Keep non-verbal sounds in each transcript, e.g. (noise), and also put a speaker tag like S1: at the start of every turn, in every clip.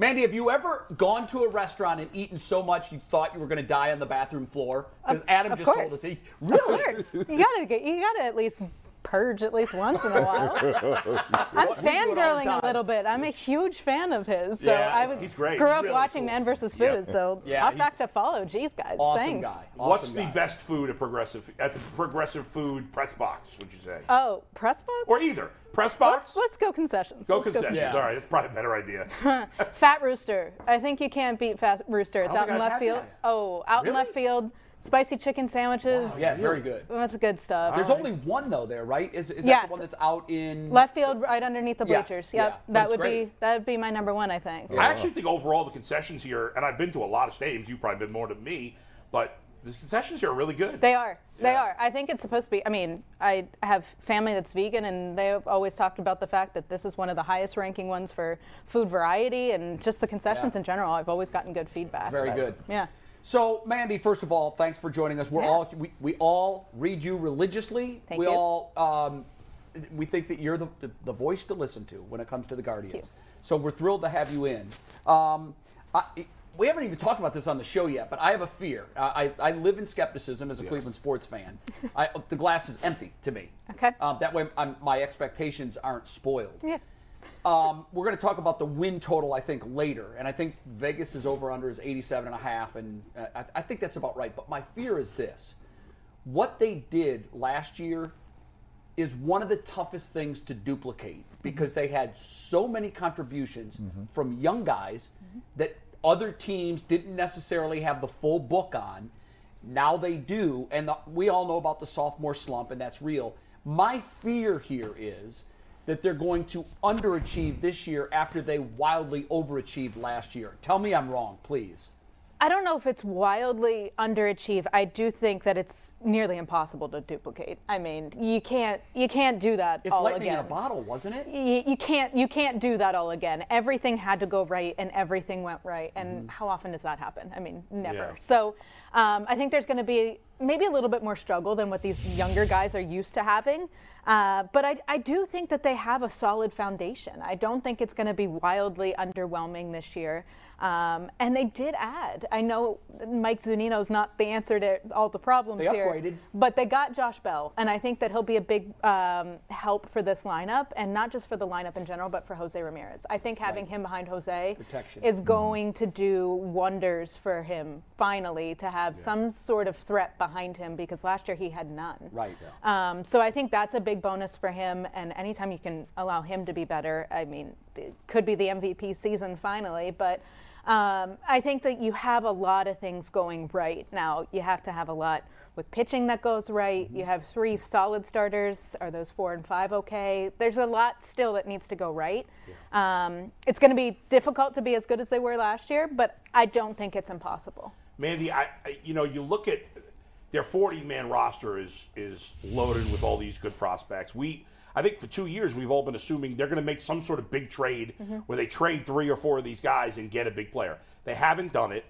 S1: Mandy, have you ever gone to a restaurant and eaten so much you thought you were going to die on the bathroom floor? Because Adam
S2: of
S1: just told us he
S2: Of
S1: really.
S2: course. You gotta get you gotta at least purge at least once in a while. (laughs) I'm
S1: We do it all the
S2: fangirling a little bit. I'm a huge fan of his. So
S1: Yeah,
S2: I was
S3: he's great.
S2: grew
S3: He's
S2: up
S3: really
S2: watching
S3: cool.
S2: Man versus Food.
S3: Yeah.
S2: So
S1: Yeah,
S2: tough
S1: he's-
S2: act to follow. Jeez, guys.
S1: Awesome
S2: Thanks.
S1: guy.
S3: What's
S1: Awesome
S3: the
S1: guy.
S3: best food at Progressive at the Progressive Food press box? Would you say,
S2: Oh, press box?
S3: or either press box?
S2: Let's, let's go concessions.
S3: go
S2: Let's
S3: concessions.
S1: Yeah.
S3: All right, that's probably a better idea. (laughs)
S2: Fat Rooster. I think you can't beat Fat Rooster. It's
S3: don't
S2: out
S3: think
S2: in
S3: I've
S2: left
S3: had
S2: field.
S3: that.
S2: Oh, out in
S3: Really?
S2: left field. Spicy chicken sandwiches.
S1: Yeah, very good.
S2: That's good stuff.
S1: There's only one though there, right? Is, is that
S2: Yeah,
S1: the one that's out in
S2: Left field, right underneath the bleachers.
S1: yeah,
S2: Yep,
S1: but
S2: that would
S1: great.
S2: be that would be my number one. I think.
S3: I actually think overall the concessions here, and I've been to a lot of stadiums. You've probably been more to me, but the concessions here are really good.
S2: They are. They are. I think it's supposed to be. I mean, I have family that's vegan, and they have always talked about the fact that this is one of the highest ranking ones for food variety and just the concessions
S1: Yeah.
S2: in general. I've always gotten good feedback.
S1: Very
S2: but,
S1: good.
S2: Yeah.
S1: So, Mandy, first of all, thanks for joining us. We're
S2: Yeah.
S1: all we, we all read you religiously.
S2: Thank
S1: we
S2: you.
S1: all um, we think that you're the, the, the voice to listen to when it comes to the Guardians. So we're thrilled to have you in. Um, I, we haven't even talked about this on the show yet, but I have a fear. I, I I live in skepticism as a Cleveland sports fan. I, the glass is empty to me.
S2: Okay.
S1: Um, that way, I'm, my expectations aren't spoiled.
S2: Yeah.
S1: Um, we're going to talk about the win total, I think, later. And I think Vegas is over under is 87 and a half. And uh, I, I think that's about right. But my fear is this what they did last year is one of the toughest things to duplicate because they had so many contributions from young guys that other teams didn't necessarily have the full book on. Now they do, and the, we all know about the sophomore slump, and that's real. My fear here is that they're going to underachieve this year after they wildly overachieved last year. Tell me I'm wrong, please.
S2: I don't know if it's wildly underachieve. I do think that it's nearly impossible to duplicate. I mean, you can't you can't do that
S1: It's
S2: all
S1: lightning
S2: again.
S1: in a bottle, wasn't it?
S2: you, you can't you can't do that all again. Everything had to go right, and everything went right. And how often does that happen? I mean, never.
S3: Yeah.
S2: So um, I think there's going to be maybe a little bit more struggle than what these younger guys are used to having. Uh, but I, I do think that they have a solid foundation. I don't think it's going to be wildly underwhelming this year. Um, and they did add. I know Mike Zunino's not the answer to all the problems
S1: They
S2: here. But they got Josh Bell, and I think that he'll be a big um, help for this lineup, and not just for the lineup in general, but for Jose Ramirez. I think having him behind Jose
S1: Protection.
S2: is going to do wonders for him. Finally, to have some sort of threat behind him, because last year he had none.
S1: Right.
S2: Um, so I think that's a big bonus for him, and anytime you can allow him to be better, I mean, it could be the MVP season finally. But um, I think that you have a lot of things going right now. You have to have a lot with pitching that goes right. You have three solid starters. Are those four and five okay? There's a lot still that needs to go right. Um, it's going to be difficult to be as good as they were last year, but I don't think it's impossible.
S3: Mandy, I, I you know you look at their 40 man roster is is loaded with all these good prospects. We I think for two years we've all been assuming they're going to make some sort of big trade where they trade three or four of these guys and get a big player. They haven't done it.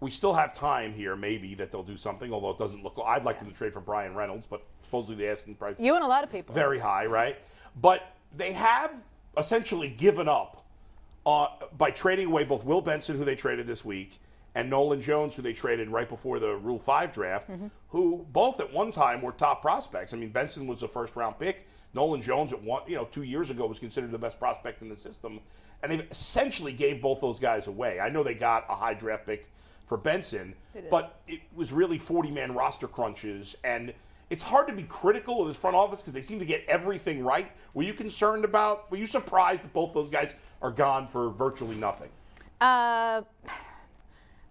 S3: We still have time here, maybe that they'll do something. Although it doesn't look. I'd like them to trade for Bryan Reynolds, but supposedly the asking price
S2: You and a lot of people.
S3: very high, right? But they have essentially given up uh, by trading away both Will Benson, who they traded this week, and Nolan Jones, who they traded right before the Rule 5 draft, who both at one time were top prospects. I mean, Benson was a first round pick. Nolan Jones, at one, you know, two years ago, was considered the best prospect in the system. And they've essentially gave both those guys away. I know they got a high draft pick for Benson, but it was really 40 man roster crunches. And it's hard to be critical of this front office because they seem to get everything right. Were you concerned about, were you surprised that both those guys are gone for virtually nothing?
S2: Uh,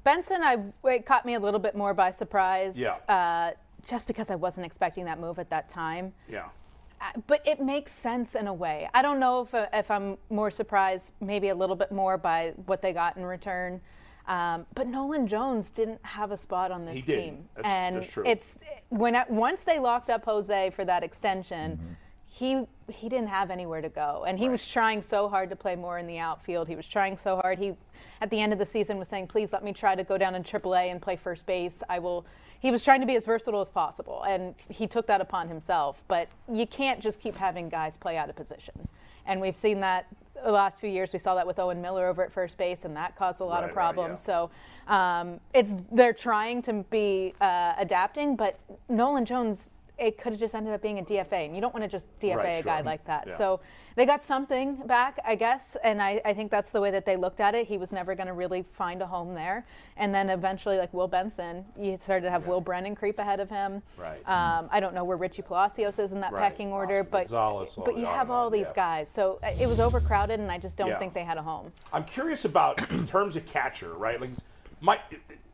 S2: Benson, I it caught me a little bit more by surprise.
S3: Yeah.
S2: Uh, just because I wasn't expecting that move at that time.
S3: Yeah.
S2: But it makes sense in a way. I don't know if, uh, if I'm more surprised, maybe a little bit more by what they got in return. Um, but Nolan Jones didn't have a spot on this
S3: He didn't.
S2: team,
S3: That's-
S2: and
S3: that's true.
S2: it's when I, once they locked up Jose for that extension,
S3: Mm-hmm.
S2: He he didn't have anywhere to go, and he was trying so hard to play more in the outfield. He was trying so hard. He at the end of the season was saying, "Please let me try to go down in AAA and play first base. I will." He was trying to be as versatile as possible, and he took that upon himself. But you can't just keep having guys play out of position, and we've seen that the last few years. We saw that with Owen Miller over at first base, and that caused a lot
S3: Right,
S2: of
S3: right,
S2: problems.
S3: yeah.
S2: So um, it's they're trying to be uh, adapting, but Nolan Jones, it could have just ended up being a DFA, and you don't want to just DFA
S3: Right,
S2: a guy like that.
S3: Yeah.
S2: So they got something back, I guess, and I, I think that's the way that they looked at it. He was never going to really find a home there, and then eventually, like Will Benson, you started to have Will Brennan creep ahead of him.
S3: Right.
S2: Um, I don't know where Richie Palacios is in that
S3: Right.
S2: pecking order, but
S3: Gonzalez,
S2: but you have all these
S3: yeah.
S2: guys, so uh, it was overcrowded, and I just don't
S3: Yeah.
S2: think they had a home.
S3: I'm curious about in terms of catcher, right? Like, Mike,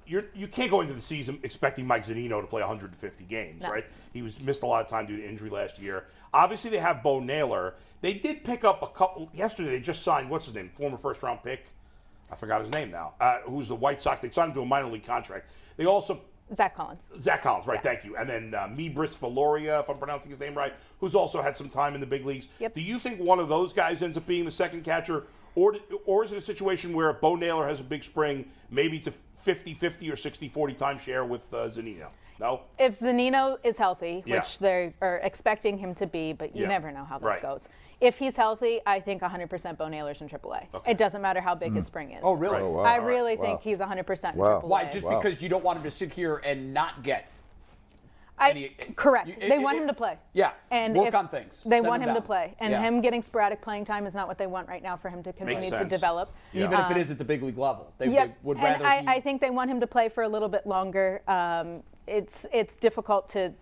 S3: you're, you can't go into the season expecting Mike Zunino to play 150 games,
S2: no.
S3: right? He was missed a lot of time due to injury last year. Obviously, they have Bo Naylor. They did pick up a couple yesterday. They just signed what's his name, former first round pick. I forgot his name now. Uh, who's the White Sox? They signed him to a minor league contract. They also
S2: Zach Collins.
S3: Zach Collins, right?
S2: Yeah.
S3: Thank you. And then uh, Meibrys Viloria, if I'm pronouncing his name right, who's also had some time in the big leagues.
S2: Yep.
S3: Do you think one of those guys ends up being the second catcher, or or is it a situation where Bo Naylor has a big spring, maybe to 50 50 or 60 40 timeshare with uh, Zunino? No?
S2: If Zunino is healthy,
S3: yeah.
S2: which they are expecting him to be, but you
S3: yeah.
S2: never know how this
S3: right.
S2: goes. If he's healthy, I think 100% Bo Naylor's in AAA.
S3: Okay.
S2: It doesn't matter how big mm. his spring is.
S1: Oh, really?
S3: Right.
S4: Oh, wow.
S2: I
S4: really right.
S2: think
S4: wow.
S2: he's 100%
S4: wow.
S1: Why? Just
S4: wow.
S1: because you don't want him to sit here and not get
S2: I,
S1: any-
S2: correct.
S1: you-
S2: they
S1: it-
S2: want
S1: it-
S2: him to play.
S1: Yeah,
S2: And
S1: work
S2: if
S1: on things.
S2: They
S1: Send
S2: want
S1: him
S2: him to play, and
S1: Yeah.
S2: him getting sporadic playing time is not what they want right now for him to continue to
S3: sense.
S2: develop.
S1: Even if it is at the big league level, they,
S2: Yep.
S1: they would
S2: and
S1: rather.
S2: I,
S1: he-
S2: I think they want him to play for a little bit longer. Um, it's it's difficult to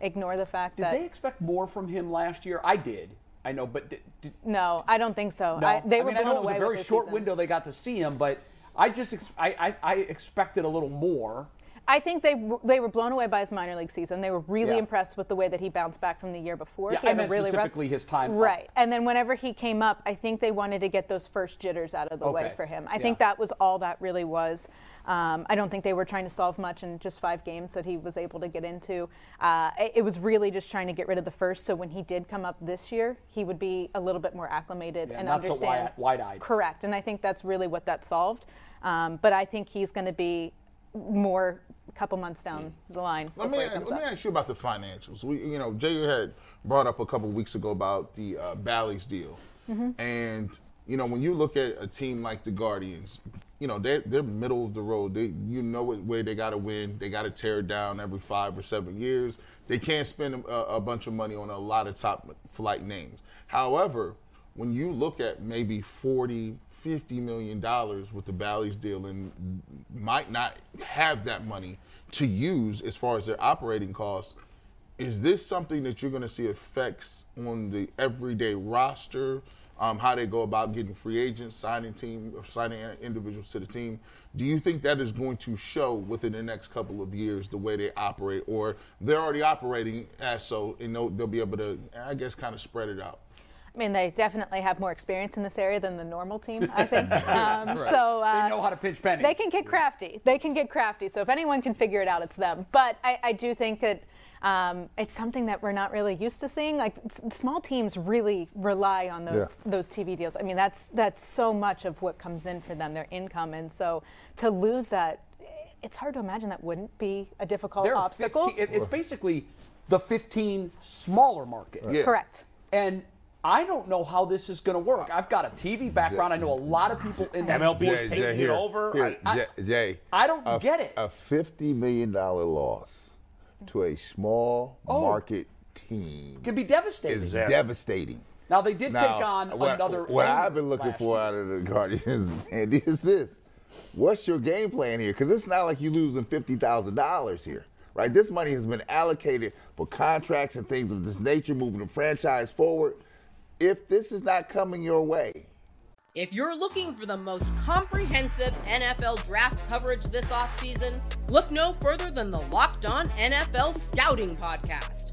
S2: ignore the fact
S1: did
S2: that
S1: they expect more from him last year? I did. I know, but did, did,
S2: no, I don't think so.
S1: no.
S2: I, they
S1: I
S2: were
S1: mean, I
S2: blown
S1: know it was a very short
S2: season.
S1: window they got to see him, but I just ex- I, I, I expected a little more.
S2: I think they w- they were blown away by his minor league season. They were really
S1: Yeah.
S2: impressed with the way that he bounced back from the year before.
S1: Yeah,
S2: he
S1: I meant
S2: really rough-
S1: specifically his time up.
S2: Right, and then whenever he came up, I think they wanted to get those first jitters out of the way for him. I
S1: Yeah.
S2: think that was all that really was. Um, I don't think they were trying to solve much in just five games that he was able to get into. Uh, it, it was really just trying to get rid of the first, so when he did come up this year, he would be a little bit more acclimated and
S1: not so
S2: understand.
S1: wide- wide-eyed.
S2: Correct, and I think that's really what that solved. Um, but I think he's going to be more a couple months down the line.
S4: Let me let me ask you about the financials. We, you know, Jay had brought up a couple weeks ago about the uh, Bally's deal,
S2: Mm-hmm.
S4: and you know, when you look at a team like the Guardians, you know, they're they're middle of the road. They, you know, where they got to win. They got to tear it down every five or seven years. They can't spend a, a bunch of money on a lot of top flight names. However, when you look at maybe 40 50 million dollars with the Bally's deal and might not have that money to use as far as their operating costs is this something that you're going to see effects on the everyday roster um, how they go about getting free agents signing team signing individuals to the team? Do you think that is going to show within the next couple of years the way they operate or they're already operating as so and they'll, they'll be able to i guess kind of spread it out
S2: I mean, they definitely have more experience in this area than the normal team, I think. (laughs) Um, So uh,
S1: They know how to pinch pennies.
S2: They can get crafty. They can get crafty. So if anyone can figure it out, it's them. But I, I do think that um, it's something that we're not really used to seeing. Like s- small teams really rely on those
S4: Yeah.
S2: those TV deals. I mean, that's that's so much of what comes in for them, their income, and so to lose that, it's hard to imagine that wouldn't be a difficult
S1: They're
S2: obstacle.
S1: 15 it- it's basically the 15 smaller markets.
S4: Yeah.
S2: Correct.
S1: And I don't know how this is going to work. I've got a TV background. I know a lot of people in that
S3: MLB is
S1: sports-
S3: taking it over.
S5: Here,
S3: I-
S5: Jay, Jay,
S1: I don't
S5: a,
S1: get it.
S5: A fifty million dollar loss to a small
S1: Oh.
S5: market team
S1: It can be devastating.
S5: is devastating.
S1: Now they did
S5: Now,
S1: take on
S5: what,
S1: another.
S5: What
S1: owner
S5: I've been looking for
S1: year.
S5: out of the Guardians, (laughs) man, is this: What's your game plan here? Because it's not like you're losing fifty thousand dollars here, right? This money has been allocated for contracts and things of this nature, moving the franchise forward. If this is not coming your way,
S6: If you're looking for the most comprehensive NFL draft coverage this offseason, look no further than the Locked On NFL Scouting Podcast.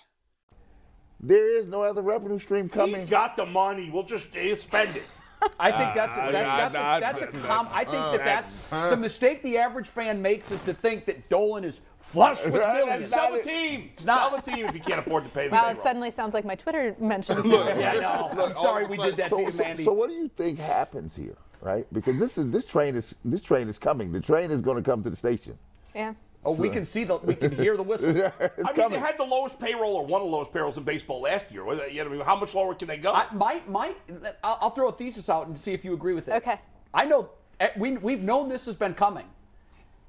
S5: There is no other revenue stream coming.
S3: He's got the money. We'll just eh, spend it.
S1: I think that's a, that, that's,
S4: nah,
S1: a, that's (laughs) a com- I think
S4: uh,
S1: that that's the mistake the average fan makes is to think that Dolan is flush with
S5: Right,
S1: millions.
S3: Sell the
S5: it.
S3: team.
S1: not-
S3: Sell the team if you can't afford to pay the
S2: Wow, it suddenly sounds like my Twitter mentions. (laughs)
S1: Yeah, no. I'm
S4: Look,
S1: sorry we did that
S5: so,
S1: to you,
S5: so- so what do you think happens here, right? Because this is this train is this train is coming. The train is going to come to the station.
S2: yeah.
S1: Oh, we can see the we can hear the whistle. (laughs)
S5: it's
S3: I mean,
S5: coming.
S3: they had the lowest payroll or one of the lowest payrolls in baseball last year. You know, I mean, how much lower can they go?
S1: I, my, my, I'll, I'll throw a thesis out and see if you agree with it.
S2: Okay.
S1: I know eh, we, we've known this has been coming.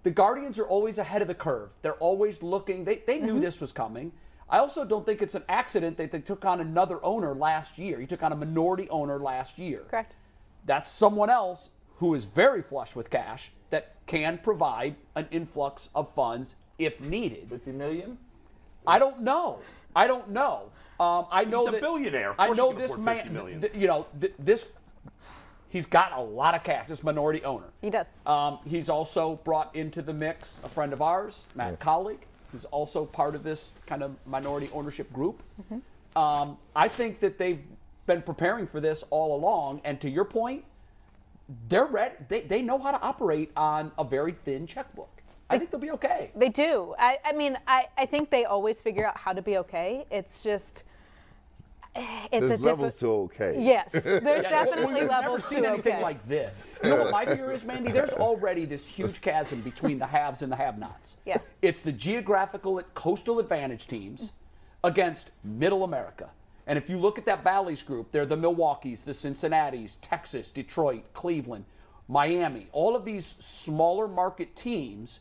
S1: The Guardians are always ahead of the curve. They're always looking. They, they knew this was coming. I also don't think it's an accident that they took on another owner last year. He took on a minority owner last year.
S2: Correct.
S1: That's someone else who is very flush with cash that can provide an influx of funds if needed.
S5: Fifty million.
S1: I don't know. I don't know. Um, I know
S3: He's a
S1: that
S3: billionaire. Of
S1: I know this man.
S3: 50 million.
S1: th- you know, th- this. He's got a lot of cash. This minority owner.
S2: He does.
S1: Um, he's also brought into the mix a friend of ours, Matt Kaulig, who's also part of this kind of minority ownership group.
S2: Mm-hmm.
S1: Um, I think that they've been preparing for this all along. And to your point, they're ready. They, they know how to operate on a very thin checkbook. I think they'll be okay.
S2: They do. I, I mean, I, I think they always figure out how to be okay. It's just, it's
S5: There's
S2: a
S5: levels
S2: different.
S5: to okay.
S2: Yes, (laughs) there's
S1: Yeah,
S2: definitely
S1: we've
S2: levels
S1: never seen
S2: to
S1: anything
S2: okay.
S1: like this. You know what my fear is, Mandy? There's already this huge chasm between the haves and the have-nots.
S2: Yeah.
S1: It's the geographical coastal advantage teams against middle America. And if you look at that Bally's group, they're the Milwaukee's, the Cincinnati's, Texas, Detroit, Cleveland, Miami, all of these smaller market teams.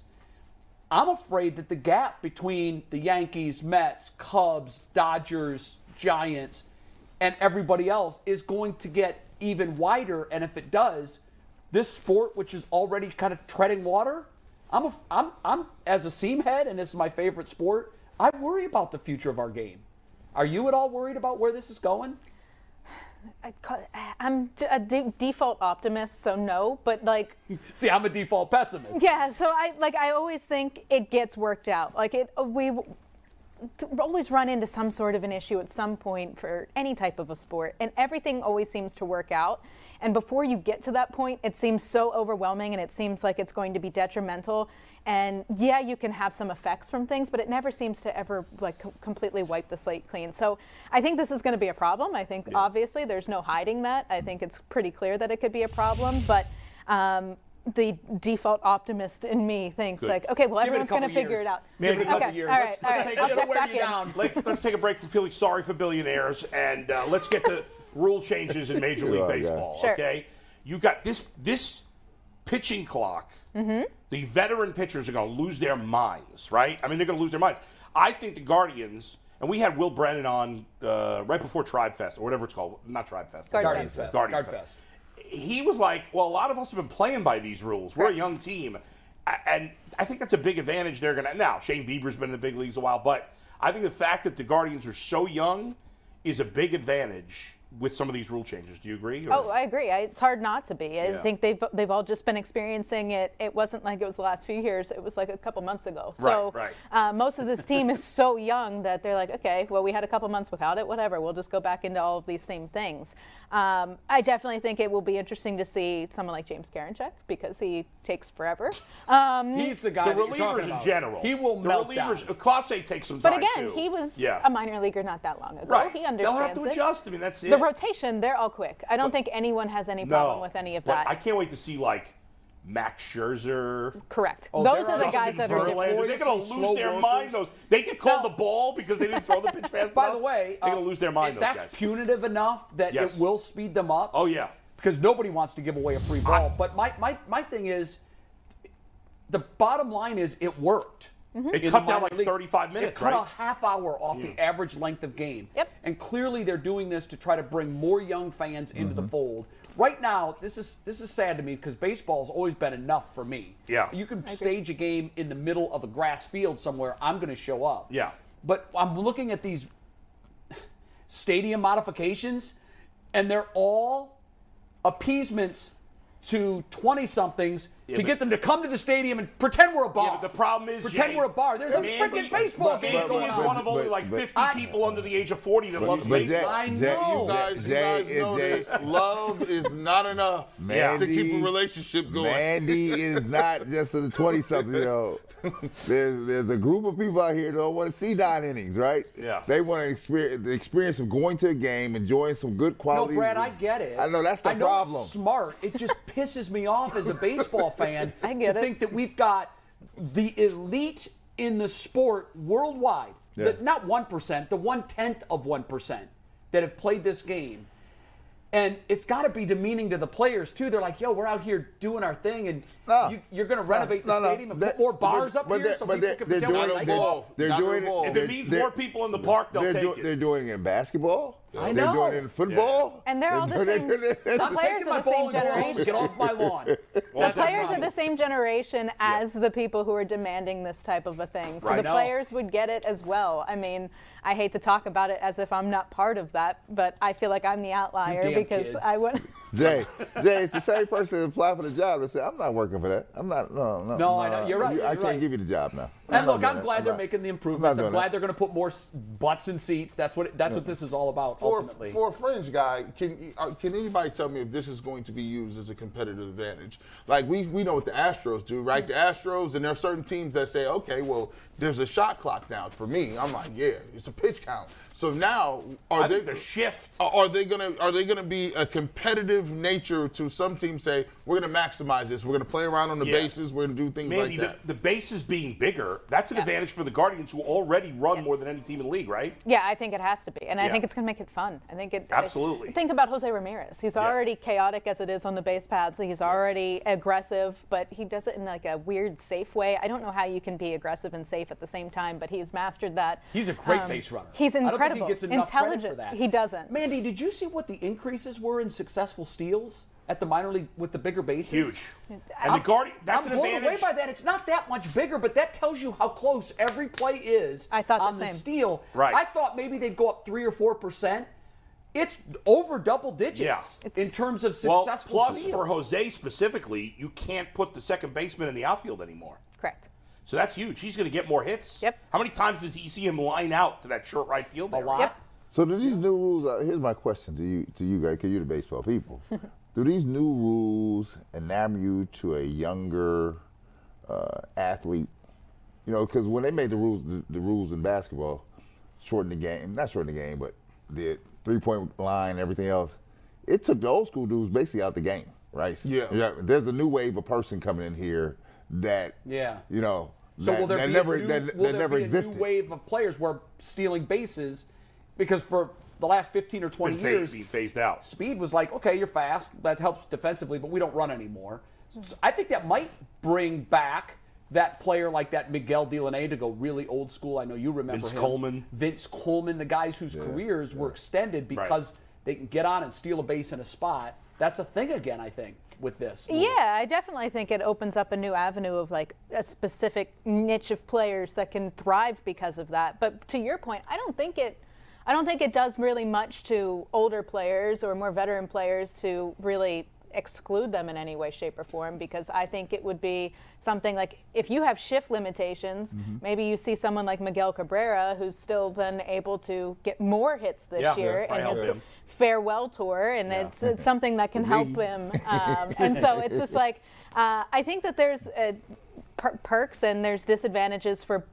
S1: I'm afraid that the gap between the Yankees, Mets, Cubs, Dodgers, Giants, and everybody else is going to get even wider. And if it does, this sport, which is already kind of treading water, I'm, a, I'm, I'm as a seam head, and this is my favorite sport. I worry about the future of our game. Are you at all worried about where this is going? (sighs)
S2: I d- a de- default optimist, so no. But like, (laughs)
S1: See, I'm a default pessimist.
S2: yeah. So I like I always think it gets worked out. Like it, we always run into some sort of an issue at some point for any type of a sport, and everything always seems to work out. And before you get to that point, it seems so overwhelming, and it seems like it's going to be detrimental. And yeah, you can have some effects from things, but it never seems to ever like co- completely wipe the slate clean. So I think this is going to be a problem. I think obviously there's no hiding that. I think it's pretty clear that it could be a problem, but. Um, the default optimist in me thinks like, okay, well,
S1: Give
S2: everyone's going to figure it out.
S1: Give it a couple
S2: okay,
S1: years.
S2: all right,
S1: Let's-
S2: all
S1: let's take-
S2: I'll check back in.
S1: down.
S3: Let, us take a break from feeling sorry for billionaires and uh, let's get to rule changes in Major (laughs) League
S5: Yeah, yeah.
S3: Baseball.
S2: Sure.
S3: Okay, you got this this pitching clock.
S2: Mm-hmm.
S3: The veteran pitchers are going to lose their minds, right? I mean, they're going to lose their minds. I think the Guardians. And we had Will Brennan on uh, right before Tribe Fest or whatever it's called, not Tribe Fest,
S2: Guardian
S1: Guardian Fest.
S3: Guardian
S1: Guard
S3: Fest.
S1: Fest.
S3: He was like, "Well, a lot of us have been playing by these rules. We're a young team, and I think that's a big advantage they're going to." Now, Shane Bieber's been in the big leagues a while, but I think the fact that the Guardians are so young is a big advantage with some of these rule changes. Do you agree? or-
S2: Oh, I agree. I, it's hard not to be. I
S3: Yeah.
S2: think they've they've all just been experiencing it. It wasn't like it was the last few years. It was like a couple months ago. So
S3: Right, right.
S2: Uh, most of this team is (laughs) so young that they're like, okay, well, we had a couple months without it. Whatever. We'll just go back into all of these same things. Um, I definitely think it will be interesting to see someone like James Karinchak because he takes forever. Um,
S1: He's the guy
S3: the
S1: that you're talking
S3: relievers in general.
S1: He will
S3: the
S1: melt
S3: relievers.
S1: down.
S3: Clase takes some
S2: but
S3: time But
S2: again,
S3: too.
S2: he was
S3: yeah.
S2: a minor leaguer not that long ago.
S3: right.
S2: He understands.
S3: They'll have to
S2: it.
S3: adjust. I mean, that's it.
S2: The rotation, they're all quick. I don't think anyone has any problem
S3: no,
S2: with any of that.
S3: I can't wait to see like Max Scherzer.
S2: Correct.
S1: Oh,
S2: Those
S1: there
S2: are the guys
S3: Justin
S2: that are different.
S3: They're going to lose their
S1: workers.
S3: mind. Those they get called
S1: Now-
S3: the ball because they didn't throw the pitch fast (laughs)
S1: By
S3: enough.
S1: the way,
S3: they're
S1: um,
S3: going to lose their mind.
S1: if
S3: Those
S1: that's
S3: guys.
S1: punitive enough that
S3: Yes.
S1: it will speed them up.
S3: Oh yeah.
S1: because nobody wants to give away a free ball. but my, my, my thing is, the bottom line is it worked.
S3: It
S1: in
S3: cut down like
S1: leagues.
S3: 35 minutes,
S1: It cut
S3: right?
S1: a half hour off the average length of game.
S2: Yep.
S1: And clearly they're doing this to try to bring more young fans into
S3: Mm-hmm.
S1: the fold. Right now, this is this is sad to me because baseball's always been enough for me.
S3: Yeah.
S1: You can stage a game in the middle of a grass field somewhere. I'm going to show up.
S3: Yeah.
S1: But I'm looking at these stadium modifications, and they're all appeasements to 20 somethings to get them to come to the stadium and pretend we're a bar.
S3: Yeah, but the problem is,
S1: pretend
S3: Jay,
S1: we're a bar. There's a freaking baseball
S3: but
S1: game
S3: Mandy
S1: going
S3: is
S1: on.
S3: one of only
S5: But-
S3: like 50
S1: I-
S3: people under the age of 40 that loves
S5: but
S3: baseball.
S5: Jay-
S1: I
S5: Jay-
S1: know.
S4: You guys, you guys know
S5: Jay-
S4: this. Love is not enough
S3: Yeah.
S4: to keep a relationship going.
S5: Mandy is not just a 20 something year old. (laughs) There's, there's a group of people out here that don't want to see nine innings, right?
S3: Yeah.
S5: They want to experience the experience of going to a game, enjoying some good quality.
S1: No,
S5: quality.
S1: Brad, I get it.
S5: I know that's the
S1: I know
S5: problem.
S1: It's smart. It just (laughs) pisses me off as a baseball (laughs) fan
S2: I get
S1: to
S2: it.
S1: think that we've got the elite in the sport worldwide.
S5: Yeah.
S1: The, not one percent, the one tenth of one percent that have played this game. And it's got to be demeaning to the players too. They're like, "Yo, we're out here doing our thing, and
S5: No.
S1: you, you're going to renovate
S5: No,
S1: the
S5: no,
S1: stadium and
S5: that-
S1: put more bars up
S5: but
S1: here so
S5: but
S1: people can
S5: they're
S1: pretend
S5: doing
S1: we
S5: it
S1: like it."
S5: They're
S4: Not
S5: doing
S4: evolve.
S5: it.
S3: If it means more people in the park, they'll
S5: they're,
S3: take
S5: do-
S3: it.
S5: they're doing it in basketball.
S1: I know.
S5: they're doing it in football.
S2: And they're all the
S5: doing
S2: same-
S5: it-
S1: Stop
S2: players
S1: taking
S2: of the same
S1: ball and go home.
S2: Oh, generation.
S1: Get off my lawn. (laughs)
S2: The players are the same generation as the people who are demanding this type of a thing. So the players would get it as well. I mean, I hate to talk about it as if I'm not part of that, but I feel like I'm the outlier because
S1: kids.
S2: I would.
S5: Jay, Jay, it's the same person that applied for the job that said, "I'm not working for that. I'm not. No, no.
S1: No, I know. You're right.
S5: You- I can't
S1: right.
S5: give you the job now."
S1: And look, I'm
S5: that.
S1: glad they're
S5: not-
S1: making the
S5: I'm
S1: improvements. I'm glad
S5: that.
S1: they're going to put more butts in seats. That's what it, that's what this is all about
S4: for,
S1: ultimately.
S4: for a fringe guy, can uh, can anybody tell me if this is going to be used as a competitive advantage? Like we we know what the Astros do, right? The Astros, and there are certain teams that say, okay, well, there's a shot clock now. For me, I'm like, yeah, it's a pitch count. So now, are
S3: I
S4: they
S3: the shift.
S4: are- Are they gonna Are they gonna be a competitive nature to some teams? Say we're gonna maximize this. We're gonna play around on the
S3: Yeah.
S4: bases. We're gonna do things
S3: Mandy,
S4: like that.
S3: the, the bases being bigger, that's an advantage for the Guardians, who already run
S2: Yes.
S3: more than any team in the league, right?
S2: Yeah, I think it has to be, and I think it's going to make it fun. I think it
S3: Absolutely.
S2: think about Jose Ramirez. He's already chaotic as it is on the base paths. He's already aggressive, but he does it in like a weird, safe way. I don't know how you can be aggressive and safe at the same time, but he's mastered that.
S1: He's a great
S2: Um,
S1: base runner.
S2: He's incredible.
S1: I don't think he gets enough credit
S2: intelligent.
S1: for that.
S2: He doesn't.
S1: Mandy, did you see what the increases were in successful steals at the minor league with the bigger bases?
S3: Huge. And
S1: I'm-
S3: the Guardian, that's
S1: I'm
S3: an
S1: blown
S3: advantage.
S1: away by that. It's not that much bigger, but that tells you how close every play is
S2: I thought the
S1: on the,
S2: same.
S1: steal.
S3: Right.
S1: I thought maybe they'd go up three or four percent. It's over double digits
S3: Yeah.
S1: in terms of successful Well,
S3: plus
S1: steals.
S3: for Jose specifically, you can't put the second baseman in the outfield anymore.
S2: Correct.
S3: So that's huge. He's going to get more hits.
S2: Yep.
S3: How many times did you see him line out to that short right field?
S1: a
S3: area?
S1: lot.
S2: Yep.
S5: So do these new rules? Uh, here's my question to you, to you guys, because you're the baseball people. (laughs) do these new rules enamor you to a younger uh, athlete? You know, because when they made the rules, the, the rules in basketball, shorten the game, not shorten the game, but the three-point line, everything else, it took the old school dudes basically out the game, right?
S4: Yeah.
S5: yeah There's a new wave of person coming in here that,
S1: Yeah.
S5: you know,
S1: So
S5: that,
S1: will there
S5: that
S1: be
S5: never
S1: a new,
S5: that,
S1: will
S5: that
S1: there
S5: never
S1: be a
S5: existed.
S1: new wave of players where stealing bases? Because for the last 15 or 20
S3: Been
S1: years,
S3: being phased out.
S1: speed was like, okay, you're fast. That helps defensively, but we don't run anymore. So I think that might bring back that player like that Miguel Dilone to go really old school. I know you remember
S3: Vince
S1: him.
S3: Coleman.
S1: Vince Coleman, the guys whose careers were extended because they can get on and steal a base in a spot. That's a thing again, I think, with this.
S2: Yeah, I definitely think it opens up a new avenue of like a specific niche of players that can thrive because of that. But to your point, I don't think it I don't think it does really much to older players or more veteran players to really exclude them in any way shape or form because I think it would be something like if you have shift limitations,
S1: Mm-hmm.
S2: maybe you see someone like Miguel Cabrera who's still then able to get more hits this
S3: Yeah,
S2: year
S3: yeah,
S2: and his
S3: him.
S2: farewell tour and it's, it's something that can (laughs) help him um, (laughs) and so it's just like uh, i think that there's uh, per- perks and there's disadvantages for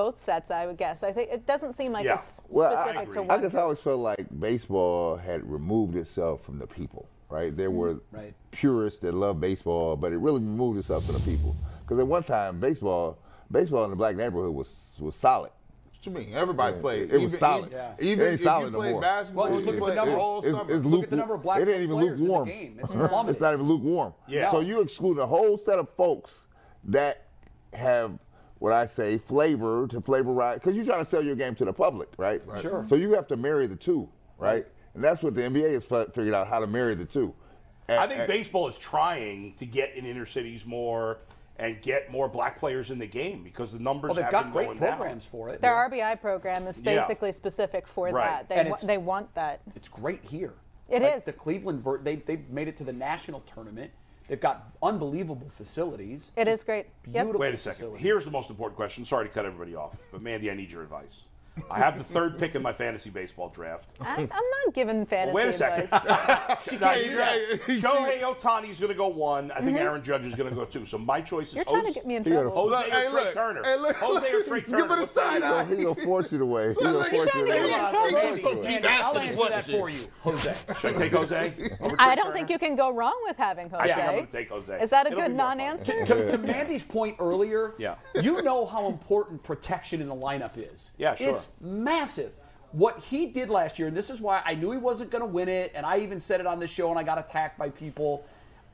S2: both sets i would guess i think it doesn't seem like
S3: Yeah.
S2: it's
S5: Well, I-
S2: specific to
S3: agree.
S2: one
S5: I guess I always felt like baseball had removed itself from the people, right? There mm-hmm. were
S1: Right.
S5: purists that love baseball, but it really removed itself from the people. Because at one time, baseball, baseball in the black neighborhood was was solid.
S4: What you mean? Everybody
S5: Yeah,
S4: played.
S5: it was solid.
S1: Yeah.
S4: Even
S5: It ain't
S4: if
S5: solid
S4: you
S5: no
S4: played
S5: more.
S4: basketball,
S1: Well, just
S4: you
S1: look at the
S4: played
S1: number.
S4: all
S5: It's,
S4: summer.
S5: it's
S1: Look at the number of black
S5: It ain't even
S1: players in the
S5: lukewarm.
S1: game. It's (laughs)
S5: it's
S1: plummeted.
S5: not even lukewarm.
S3: Yeah.
S5: So you exclude a whole set of folks that have what I say flavor to flavor right because you're trying to sell your game to the public, right?
S1: Sure.
S5: So you have to marry the two, right? And that's what the NBA has fi- figured out how to marry the two. And-
S3: I think
S5: and-
S3: baseball is trying to get in inner cities more and get more black players in the game because the numbers
S1: Well, they've
S3: have
S1: got
S3: been
S1: great
S3: going
S1: programs
S3: down.
S1: for it.
S2: Their RBI program is
S3: Yeah.
S2: basically specific for
S3: Right.
S2: that. They,
S1: And
S2: wa- they want that.
S1: It's great here.
S2: It
S1: It is
S2: is.
S1: The Cleveland, ver- they they made it to the national tournament. They've got unbelievable facilities.
S2: It is great. Yep.
S1: Beautiful.
S3: Wait a second.
S1: facilities.
S3: Here's the most important question. Sorry to cut everybody off, but Mandy, I need your advice. I have the third pick in my fantasy baseball draft. (laughs)
S2: I, I'm not giving fantasy
S3: Wait a second.
S2: advice. (laughs)
S3: She
S4: can't-
S3: can't do that. (laughs)
S4: he-
S3: Shohei Ohtani's going to go one. I think Aaron Judge is going to go two. So my choice is
S2: Mm-hmm. You're trying to get me in
S5: He got a-
S2: trouble.
S3: Jose
S4: Look,
S3: or
S4: hey,
S3: Trey
S4: look,
S3: Turner.
S4: hey, look,
S3: Jose or Trey
S4: give it a side eye.
S5: He gonna force you away. He gonna force
S4: he's
S5: you
S4: to
S5: away.
S4: get
S3: Hold
S4: you
S3: on,
S4: in
S3: Mandy.
S4: trouble.
S1: Mandy, I'll answer that for you, Jose.
S3: Should I take Jose?
S2: I don't think you can go wrong with having Jose.
S3: I think I'm going to take Jose.
S2: Is that a good
S3: be more fun.
S2: non-answer?
S1: to, to Mandy's point earlier,
S3: Yeah.
S1: you know how important protection in the lineup is.
S3: Yeah, sure.
S1: It's massive. What he did last year, and this is why I knew he wasn't going to win it, and I even said it on this show, and I got attacked by people.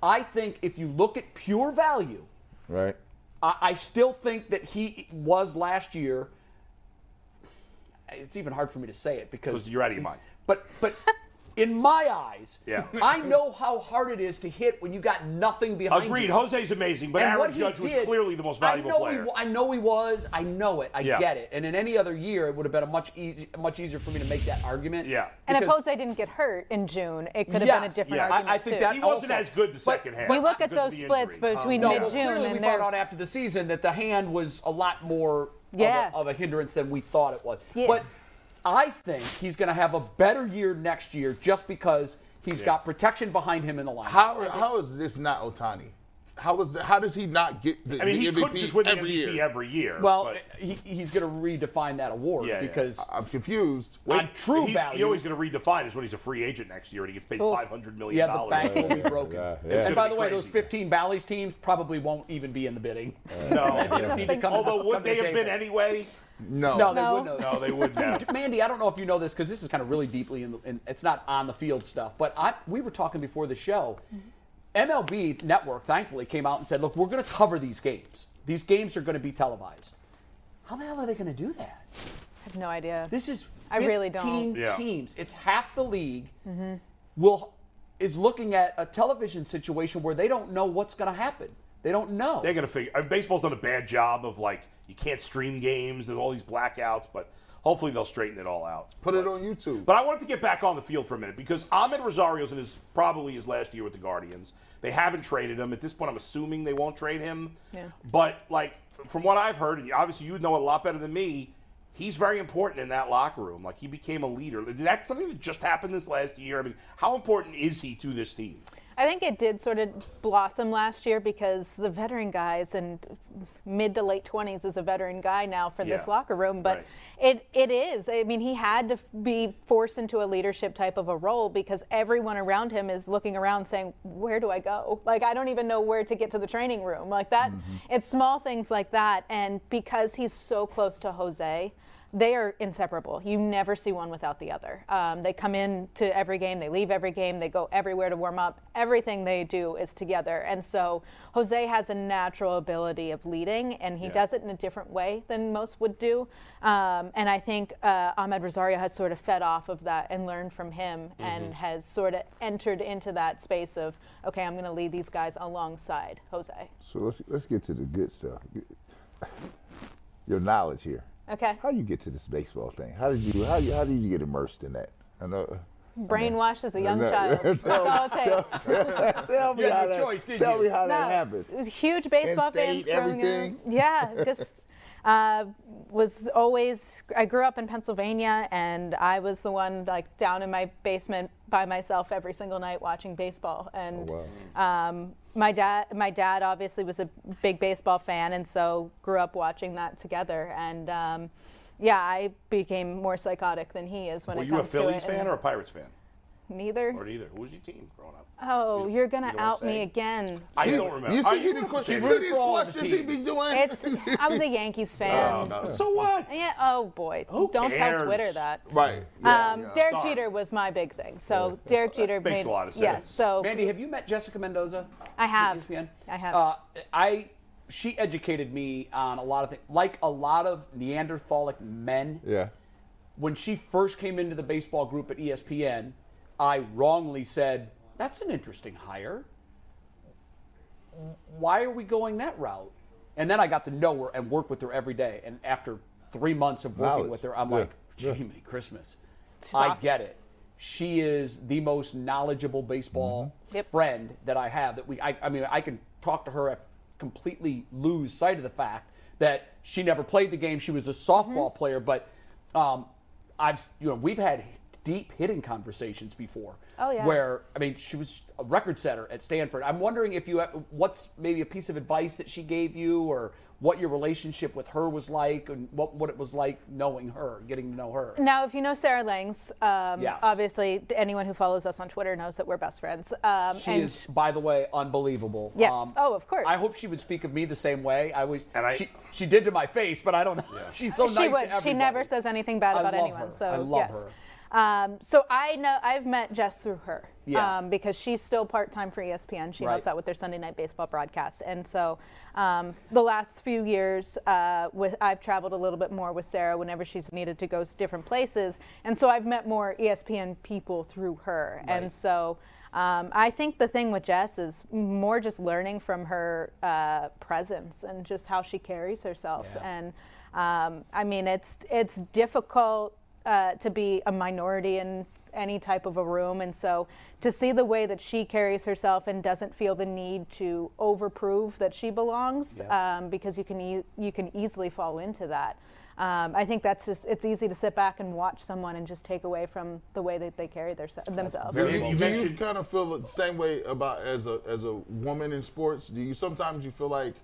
S1: I think if you look at pure value,
S5: Right.
S1: I, I still think that he was last year. It's even hard for me to say it because
S3: Because you're out of your mind.
S1: But but in my eyes,
S3: Yeah.
S1: I know how hard it is to hit when you got nothing behind
S3: Agreed.
S1: you.
S3: Jose's amazing, but
S1: And
S3: Aaron
S1: what he
S3: Judge was clearly the most valuable
S1: I know
S3: player.
S1: He, I know he was. I know it. I
S3: Yeah.
S1: get it. And in any other year, it would have been a much easy, much easier for me to make that argument.
S3: Yeah.
S2: And if
S1: Because-
S2: Jose didn't get hurt in June, it could have
S1: Yes,
S2: been a different
S3: yes.
S2: argument
S1: I- I think
S2: too.
S1: that-
S3: he wasn't
S1: also-
S3: as good the second half.
S2: we look at those splits
S3: injury.
S2: between
S1: No, well,
S2: mid-June
S1: clearly we
S2: and
S1: found
S2: they're
S1: out after the season that the hand was a lot more
S2: Yeah.
S1: of, a, of a hindrance than we thought it was.
S2: Yeah.
S1: But I think he's going to have a better year next year just because he's
S3: Yeah.
S1: got protection behind him in the line.
S4: How, how is this not Ohtani? How is how does he not get the,
S3: I mean,
S4: the
S3: he
S4: MVP
S3: could just win the
S4: every
S3: MVP
S4: year?
S3: every year.
S1: well,
S3: but
S1: he, he's going to redefine that award
S3: Yeah, yeah.
S1: because
S4: I'm confused.
S1: on true
S3: he's,
S1: value.
S3: You know he's going to redefine is when he's a free agent next year and he gets paid
S2: Cool.
S3: five hundred million
S1: yeah, the bank will be broken.
S3: It's
S1: And by the way, those 15 Bally's teams probably won't even be in the bidding.
S3: Uh, (laughs) no,
S1: They don't need to come-
S3: although
S1: come
S3: would
S1: to
S3: they
S1: the
S3: have been
S1: table.
S3: anyway?
S4: No.
S1: No, they
S2: No.
S1: wouldn't. have.
S3: No, they wouldn't have. (laughs)
S1: Mandy, I don't know if you know this because this is kind of really deeply in, the, in it's not on the field stuff, but I we were talking before the show. MLB Network thankfully came out and said, "Look, we're going to cover these games. These games are going to be televised." How the hell are they going to do that?
S2: I have no idea.
S1: This is 15
S2: I really don't.
S3: Yeah.
S1: teams. It's half the league. Mm-hmm. Will is looking at a television situation where they don't know what's going to happen. They don't know.
S3: They're going to figure. I mean, baseball's done a bad job of like you can't stream games and all these blackouts, but hopefully they'll straighten it all out.
S4: Put it on YouTube.
S3: But I wanted to get back on the field for a minute because Amed Rosario's in his probably his last year with the Guardians. They haven't traded him. At this point, I'm assuming they won't trade him.
S2: Yeah.
S3: But like from what I've heard, and obviously you know a lot better than me, he's very important in that locker room. Like he became a leader. Did that something that just happened this last year? I mean, how important is he to this team?
S2: I think it did sort of blossom last year because the veteran guys and mid to late 20s is a veteran guy now for this locker room. But
S3: Right.
S2: it, it is. I mean, he had to be forced into a leadership type of a role because everyone around him is looking around saying, Where do I go? Like, I don't even know where to get to the training room. Like that. Mm-hmm. It's small things like that. And because he's so close to Jose, they are inseparable. You never see one without the other. Um, they come in to every game, they leave every game, they go everywhere to warm up. Everything they do is together. And so Jose has a natural ability of leading, and he
S3: Yeah.
S2: does it in a different way than most would do. Um, and I think uh, Amed Rosario has sort of fed off of that and learned from him and has sort of entered into that space of, okay, I'm going to lead these guys alongside Jose.
S5: So let's let's get to the good stuff. Your knowledge here.
S2: Okay.
S5: How you get to this baseball thing? How did you how you how did you get immersed in that? I know.
S2: Brainwashed as a young
S5: No,
S2: child. (laughs) That's
S5: tell-
S2: all it takes. (laughs)
S5: tell me
S1: You had
S5: how that.
S1: choice,
S5: tell
S1: you?
S5: me how
S2: No,
S5: that happened.
S2: Huge baseball
S5: In-state,
S2: fans growing up. Yeah, just uh, was always. I grew up in Pennsylvania, and I was the one like down in my basement by myself every single night watching baseball. And
S5: Oh,
S2: um, my dad, my dad obviously was a big baseball fan, and so grew up watching that together. And um, yeah, I became more psychotic than he is when
S3: Were
S2: it Were
S3: you a
S2: comes to
S3: Phillies fan or a Pirates fan?
S2: Neither.
S3: Or neither. Who was your team growing up?
S2: Oh, you're gonna
S3: you don't
S2: out me again.
S3: I don't remember.
S4: You see, he didn't
S3: have to
S4: question. You
S3: that.
S4: see
S1: root
S4: these
S1: for all the
S4: questions he be doing.
S2: It's. (laughs) (laughs) I was a Yankees fan.
S4: No. (laughs)
S3: So what?
S2: Yeah. Oh boy.
S3: Who
S2: Don't tell? Twitter that.
S4: Right. Yeah,
S2: Um,
S4: yeah.
S2: Derek
S3: Sorry.
S2: Jeter was my big thing. So Derek Jeter
S3: makes
S2: made,
S3: a lot of sense. Yes.
S2: So
S1: Mandy, have you met Jessica Mendoza?
S2: I have.
S1: ESPN?
S2: I have.
S1: Uh, I she educated me on a lot of things, like a lot of Neanderthalic men.
S5: Yeah.
S1: When she first came into the baseball group at ESPN, I wrongly said, "That's an interesting hire. Why are we going that route?" And then I got to know her and work with her every day. And after three months of working
S5: Knowledge.
S1: with her, I'm
S5: Yeah.
S1: like,
S5: Yeah.
S1: "Jiminy Christmas!" I
S2: awesome.
S1: get it. She is the most knowledgeable baseball
S5: Mm-hmm.
S2: Yep.
S1: friend that I have. That we, I, I mean, I can talk to her and completely lose sight of the fact that she never played the game. She was a softball
S2: Mm-hmm.
S1: player, but um, I've, you know, we've had deep hitting conversations before.
S2: Oh, yeah.
S1: Where I mean, she was a record setter at Stanford. I'm wondering if you have, what's maybe a piece of advice that she gave you, or what your relationship with her was like, and what what it was like knowing her, getting to know her.
S2: Now, if you know Sarah Langs, um,
S1: Yes.
S2: obviously anyone who follows us on Twitter knows that we're best friends. Um,
S1: She
S2: and
S1: is, by the way, unbelievable. Um,
S2: Yes. Oh, of course.
S1: I hope she would speak of me the same way. I was,
S3: And I-
S1: she, she did to my face, but I don't know. (laughs) She's so
S2: she
S1: nice
S2: would.
S1: to everybody.
S2: She never says anything bad
S1: I
S2: about
S1: love
S2: anyone.
S1: her.
S2: So
S1: I love
S2: yes.
S1: her.
S2: Um, so I know I've met Jess through her.
S1: Yeah.
S2: Um, because she's still part time for ESPN. She
S1: Right.
S2: helps out with their Sunday night baseball broadcasts, and so um, the last few years, uh, with I've traveled a little bit more with Sarah whenever she's needed to go to different places, and so I've met more ESPN people through her, and so. Um, I think the thing with Jess is more just learning from her uh, presence and just how she carries herself.
S1: Yeah.
S2: And um, I mean, it's it's difficult uh, to be a minority in any type of a room, and so to see the way that she carries herself and doesn't feel the need to overprove that she belongs,
S1: Yeah.
S2: um, because you can e- you can easily fall into that. Um, I think that's just it's easy to sit back and watch someone and just take away from the way that they carry their, themselves.
S4: Do
S3: Very
S4: you,
S3: well
S4: do you
S3: mentioned-
S4: kind of feel the same way about as a as a woman in sports? Do you sometimes you feel like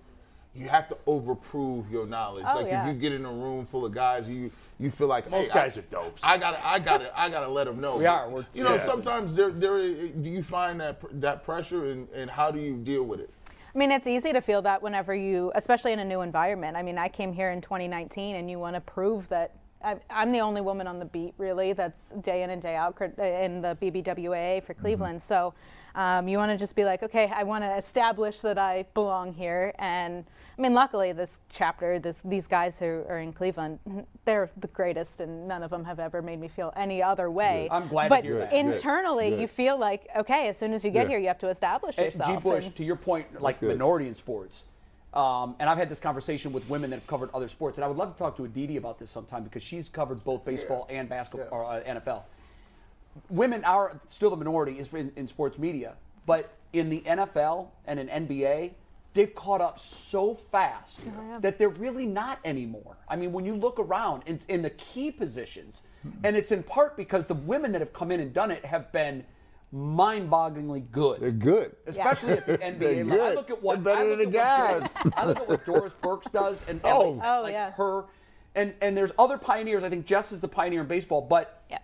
S4: you have to overprove your knowledge?
S2: Oh,
S4: like
S2: yeah.
S4: if you get in a room full of guys, you you feel like
S3: Most
S4: hey, I-
S3: guys are dopes.
S4: I gotta I gotta I gotta let them know.
S1: We are. We're-
S4: you know,
S3: Yeah.
S4: sometimes there there do you find that that pressure and, and how do you deal with it?
S2: I mean, it's easy to feel that whenever you, especially in a new environment. I mean, I came here in 2019, and you want to prove that I, I'm the only woman on the beat, really, that's day in and day out in the BBWAA for Cleveland. So um, you want to just be like, okay, I want to establish that I belong here. And I mean, luckily, this chapter, this, these guys who are in Cleveland, (laughs) they're the greatest, and none of them have ever made me feel any other way.
S1: I'm glad to
S2: but
S1: hear that.
S2: internally,
S4: Good.
S2: you feel like, okay, as soon as you get
S4: Yeah.
S2: here, you have to establish yourself.
S1: G. Bush,
S2: and-
S1: to your point, like minority in sports, um, and I've had this conversation with women that have covered other sports, and I would love to talk to Aditi about this sometime because she's covered both baseball and basketball or uh, NFL. Women are still the minority in, in sports media, but in the NFL and in NBA, they've caught up so fast oh, that they're really not anymore. I mean, when you look around in, in the key positions, hmm. and it's in part because the women that have come in and done it have been mind-bogglingly good
S5: They're good. (laughs)
S1: especially at the NBA. (laughs)
S5: They're
S1: level. I look at what
S5: They're better
S1: I look
S5: than the
S1: at what Doris- (laughs) I look at what Doris Burks does, and, and
S5: Oh.
S1: like,
S2: Oh,
S1: like
S2: yeah.
S1: her, and and there's other pioneers. I think Jess is the pioneer in baseball, but
S2: yeah.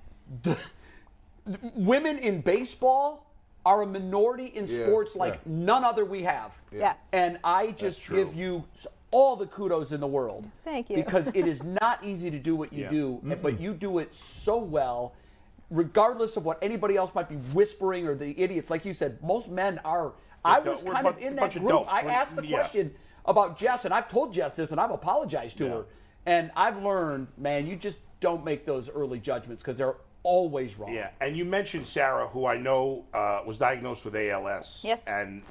S1: women in baseball are a minority in
S4: Yeah,
S1: sports like
S4: yeah.
S1: none other we have.
S2: Yeah.
S1: And I just give you all the kudos in the world.
S2: Thank you.
S1: Because it (laughs) is not easy to do what you
S3: Yeah.
S1: do, but you do it so well, regardless of what anybody else might be whispering or the idiots. Like you said, most men are. I was kind of in that group.
S3: dopes.
S1: I asked the question about Jess, and I've told Jess this, and I've apologized to her. And I've learned, man, you just don't make those early judgments because they're always wrong.
S3: Yeah, and you mentioned Sarah, who I know uh, was diagnosed with ALS.
S2: Yes.
S3: And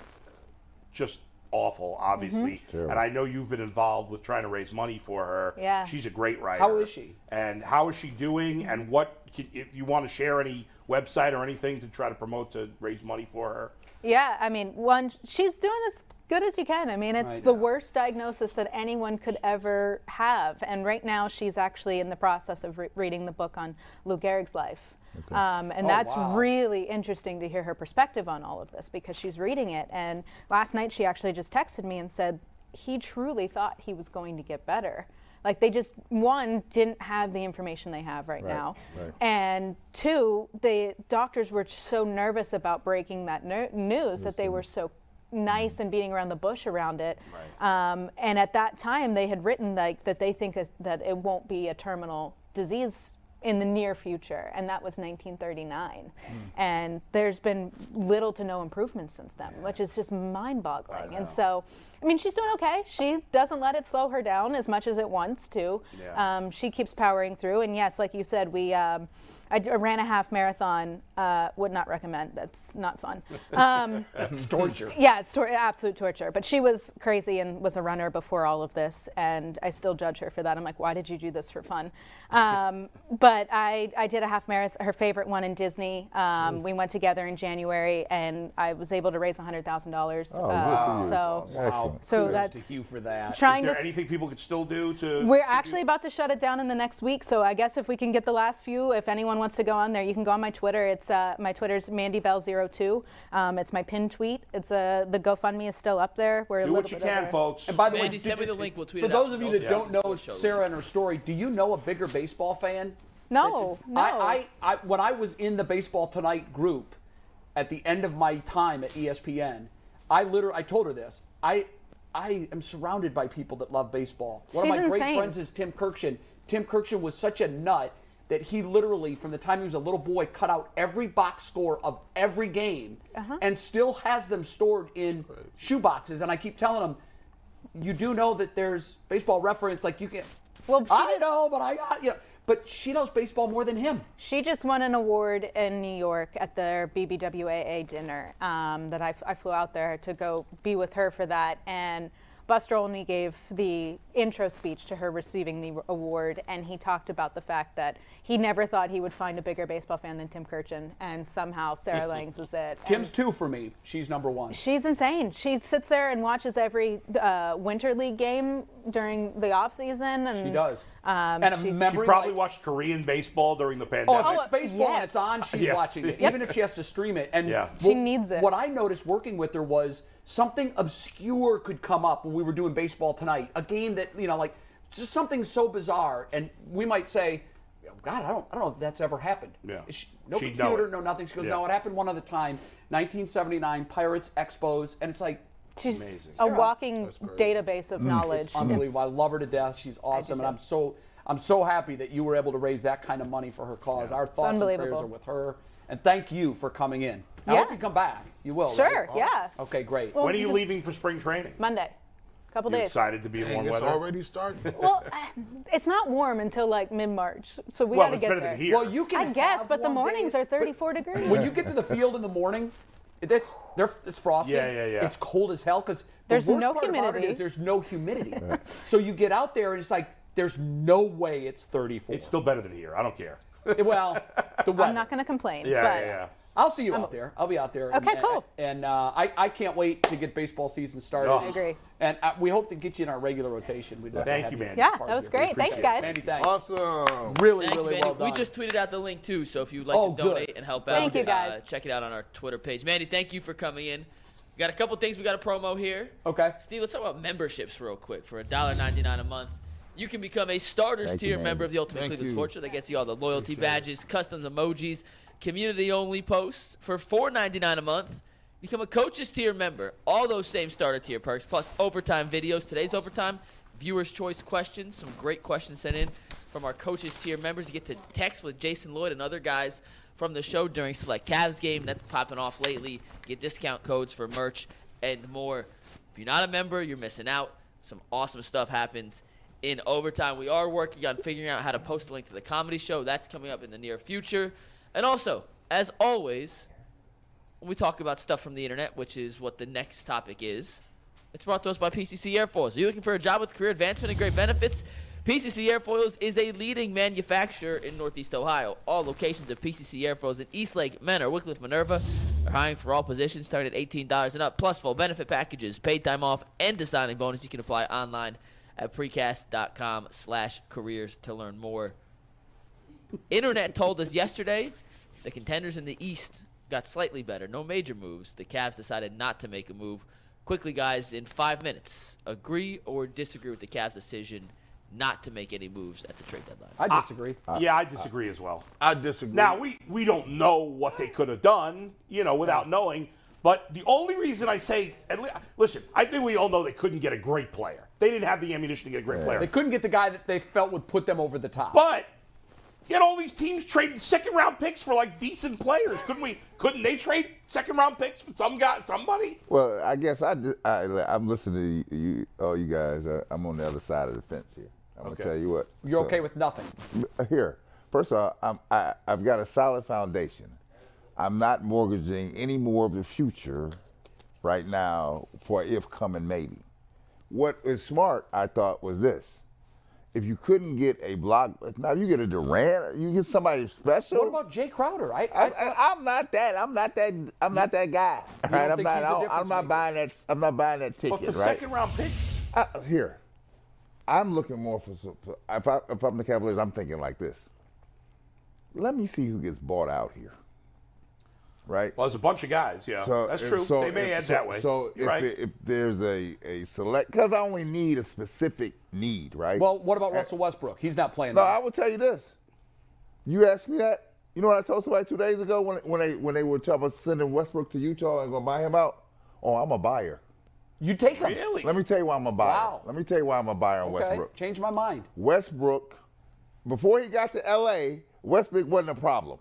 S3: just awful, obviously.
S2: Mm-hmm.
S3: And I know you've been involved with trying to raise money for her.
S2: Yeah.
S3: She's a great writer.
S1: How is she?
S3: And how is she doing? And what, can- if you want to share any website or anything to try to promote to raise money for her?
S2: Yeah, I mean, one, she's doing as good as you can. I mean, it's
S1: Right.
S2: the worst diagnosis that anyone could ever have. And right now, she's actually in the process of re- reading the book on Lou Gehrig's life. Um, and
S1: Oh,
S2: that's
S1: wow.
S2: really interesting to hear her perspective on all of this because she's reading it. And last night, she actually just texted me and said he truly thought he was going to get better. Like they just one didn't have the information they have right, now,
S5: right.
S2: and two, the doctors were so nervous about breaking that ner- news that they were so nice and beating around the bush around it. Um, and at that time, they had written like that they think that- it won't be a terminal disease in the near future, and that was 1939. And there's been little to no improvement since then, which is just mind-boggling. And so, I mean, she's doing okay. She doesn't let it slow her down as much as it wants to.
S3: Yeah.
S2: Um, she keeps powering through. And yes, like you said, we. Um, I d- ran a half marathon. Uh, would not recommend. That's not fun. (laughs) Um,
S1: It's torture.
S2: yeah, it's tor- absolute torture. But she was crazy and was a runner before all of this, and I still judge her for that. I'm like, why did you do this for fun? Um, (laughs) but I, I did a half marathon, her favorite one in Disney. Um, we went together in January, and I was able to raise $100,000.
S5: Oh,
S2: uh,
S5: good for you.
S2: so so that's
S1: to Hugh for that.
S3: Is
S2: trying
S3: there
S2: to. s-
S3: anything people could still do to?
S2: we're
S3: to
S2: actually
S3: do-
S2: about to shut it down in the next week, so I guess if we can get the last few, if anyone wants to go on there, you can go on my Twitter. It's uh, my Twitter's MandyBell02. Um, it's my pinned tweet. It's uh, the GoFundMe is still up there. We're a
S3: do
S2: little
S3: what you
S2: bit
S3: can,
S2: over.
S3: folks.
S1: And by the
S7: Mandy,
S1: way,
S7: send
S1: did
S7: me the link. We'll tweet
S1: For
S7: it
S1: those
S7: out.
S1: of you
S7: Yeah.
S1: that don't know
S7: Post show
S1: Sarah and her story, do you know a bigger baseball fan?
S2: No, no.
S1: I, I, I, when I was in the Baseball Tonight group at the end of my time at ESPN, I literally, I told her this. I, I am surrounded by people that love baseball. One
S2: She's
S1: of my great friends is Tim Kurkjian. Tim Kurkjian was such a nut that he literally, from the time he was a little boy, cut out every box score of every game
S2: Uh-huh.
S1: and still has them stored in shoe boxes. And I keep telling him, you do know that there's baseball reference, like you can.
S2: Well,
S1: I
S2: just-
S1: know, but I got you know. But she knows baseball more than him.
S2: She just won an award in New York at their BBWAA dinner um, that I flew out there to go be with her for that. And Buster Olney gave the intro speech to her receiving the award, and he talked about the fact that he never thought he would find a bigger baseball fan than Tim Kurkjian, and somehow Sarah Langs is it.
S1: Tim's
S2: And
S1: two for me. She's number one.
S2: She's insane. She sits there and watches every uh, winter league game during the off season, and
S1: She does.
S2: Um,
S1: And a
S2: she's-
S1: mem-
S3: She probably
S1: like-
S3: watched Korean baseball during the
S1: Oh,
S3: pandemic.
S1: if it's baseball and it's on, she's
S3: Yeah.
S1: watching it, (laughs)
S3: Yep.
S1: even if she has to stream it. And
S3: Yeah.
S2: She needs it.
S1: What I noticed working with her was something obscure could come up when we were doing baseball tonight. A game that you know, like just something so bizarre, and we might say, "God, I don't, I don't know if that's ever happened."
S3: Yeah.
S1: She, no
S3: She'd know
S1: computer, no nothing. She goes,
S3: Yeah.
S1: "No, it happened one other time, 1979, Pirates Expos," and it's like.
S2: She's
S3: Amazing.
S2: a walking database of knowledge.
S1: It's unbelievable. I love her to death. She's awesome, and. I'm so I'm so happy that you were able to raise that kind of money for her cause. Our thoughts and prayers are with her, and thank you for coming in. I
S2: Yeah.
S1: hope you come back. You will.
S2: Sure,
S1: right?
S2: yeah.
S1: Okay, great.
S2: Well,
S3: when are you leaving for spring training?
S2: Monday, A couple
S3: You
S2: days.
S3: excited to be in warm
S4: it's
S3: weather?
S4: already starting. (laughs)
S2: Well, uh, it's not warm until like mid March, so we
S3: well,
S2: got to
S3: it's
S2: get
S3: better
S2: there.
S3: than here.
S1: well, you can.
S2: I guess, but the mornings
S1: days,
S2: are 34 degrees.
S1: When you get to the field in the morning, it's they're, it's frosty.
S3: Yeah, yeah, yeah.
S1: It's cold as hell because
S2: There's
S1: the worst
S2: no
S1: part about it
S2: humidity.
S1: there's no humidity. (laughs) so you get out there and it's like there's no way it's 34.
S3: it's still better than here. I don't care.
S1: well, the weather. (laughs)
S2: I'm not going to complain.
S3: Yeah,
S2: but
S3: yeah, yeah.
S1: I'll see you out there. I'll be out there.
S2: Okay,
S1: and,
S2: cool.
S1: And uh, I, I can't wait to get baseball season started.
S3: Oh. I
S2: agree.
S1: And uh, we hope to get you in our regular rotation. We'd love to
S3: Thank
S1: have
S3: you, Mandy.
S2: Yeah, that was great. Thanks, guys.
S1: Mandy, thanks.
S4: awesome.
S1: Really,
S7: Thank you,
S1: really
S7: Mandy.
S1: well done.
S7: We just tweeted out the link too, so if you'd like
S1: Oh,
S7: to
S1: good.
S7: donate and help out,
S2: Thank you,
S7: Uh,
S2: guys.
S7: check it out on our Twitter page. Mandy, thank you for coming in. We got a couple things we got a promo here.
S1: Okay.
S7: Steve, let's talk about memberships real quick. For $1.99 a month, you can become a starters
S5: Thank
S7: tier
S5: Mandy.
S7: member of the Ultimate
S4: Thank
S7: Cleveland
S4: you.
S7: Sports Show. That gets you all the loyalty
S4: Appreciate it.
S7: badges, custom emojis, community only posts. For $4.99 a month, become a coaches tier member. All those same starter tier perks, plus overtime videos. Today's overtime, viewers' choice questions. Some great questions sent in from our coaches tier members. You get to text with Jason Lloyd and other guys from the show during select Cavs game. That's popping off lately. Get discount codes for merch and more. If you're not a member, you're missing out. Some awesome stuff happens in overtime. We are working on figuring out how to post a link to the comedy show. That's coming up in the near future. And also, as always, when we talk about stuff from the internet, which is what the next topic is, it's brought to us by PCC Airfoils. Are you looking for a job with career advancement and great benefits? PCC Airfoils is a leading manufacturer in Northeast Ohio. All locations of PCC Airfoils in Eastlake, Mentor, Wickliffe, Minerva are hiring for all positions starting at $18 and up, plus full benefit packages, paid time off, and a signing bonus. You can apply online at precast.com slash careers to learn more. Internet told us yesterday the contenders in the East got slightly better. No major moves. The Cavs decided not to make a move. Quickly, guys, in five minutes, agree or disagree with the Cavs' decision not to make any moves at the trade deadline.
S1: I disagree.
S3: Uh, uh, yeah, I disagree as well.
S4: I disagree.
S3: Now we we don't know what they could have done, you know, without knowing. But the only reason I say, at le- listen, I think we all know they couldn't get a great player. They didn't have the ammunition to get a great player.
S1: They couldn't get the guy that they felt would put them over the top.
S3: But yet all these teams trading second round picks for like decent players. Couldn't we? Couldn't they trade second round picks for some guy, somebody?
S5: Well, I guess I, I I'm listening to you, you all you guys. Uh, I'm on the other side of the fence here. I'm
S3: Okay.
S5: gonna tell you what.
S1: You're
S5: So-
S1: okay with nothing. (laughs)
S5: here. First of all, I'm, I, I've got a solid foundation. I'm not mortgaging any more of the future right now for if coming maybe. What is smart, I thought, was this. If you couldn't get a block, now you get a Durant, you get somebody special.
S1: What about Jae Crowder? I,
S5: I, I'm not that. I'm not that. I'm not that guy. Right? I'm not. I I'm not buying that. I'm not buying that ticket.
S3: But for
S5: right?
S3: second round picks,
S5: I, here, I'm looking more for, for if, I, if I'm the Cavaliers, I'm thinking like this. Let me see who gets bought out here, right?
S3: well, there's a bunch of guys. Yeah, that's true.
S5: so
S3: they may
S5: if-
S3: head
S5: so-
S3: that way.
S5: So if,
S3: right.
S5: it- if there's a, a select, because I only need a specific need, right?
S1: well, what about Russell Westbrook? He's not playing.
S5: no,
S1: that.
S5: I will tell you this. You asked me that. You know what I told somebody two days ago when when they when they were talking about sending Westbrook to Utah and gonna buy him out? Oh, I'm a buyer.
S1: you take him.
S3: really?
S5: Let me tell you why I'm a buyer.
S1: Wow.
S5: Let me tell you why I'm a buyer on
S1: Okay,
S5: Westbrook.
S1: change my mind.
S5: Westbrook, before he got to LA, Westbrook wasn't a problem,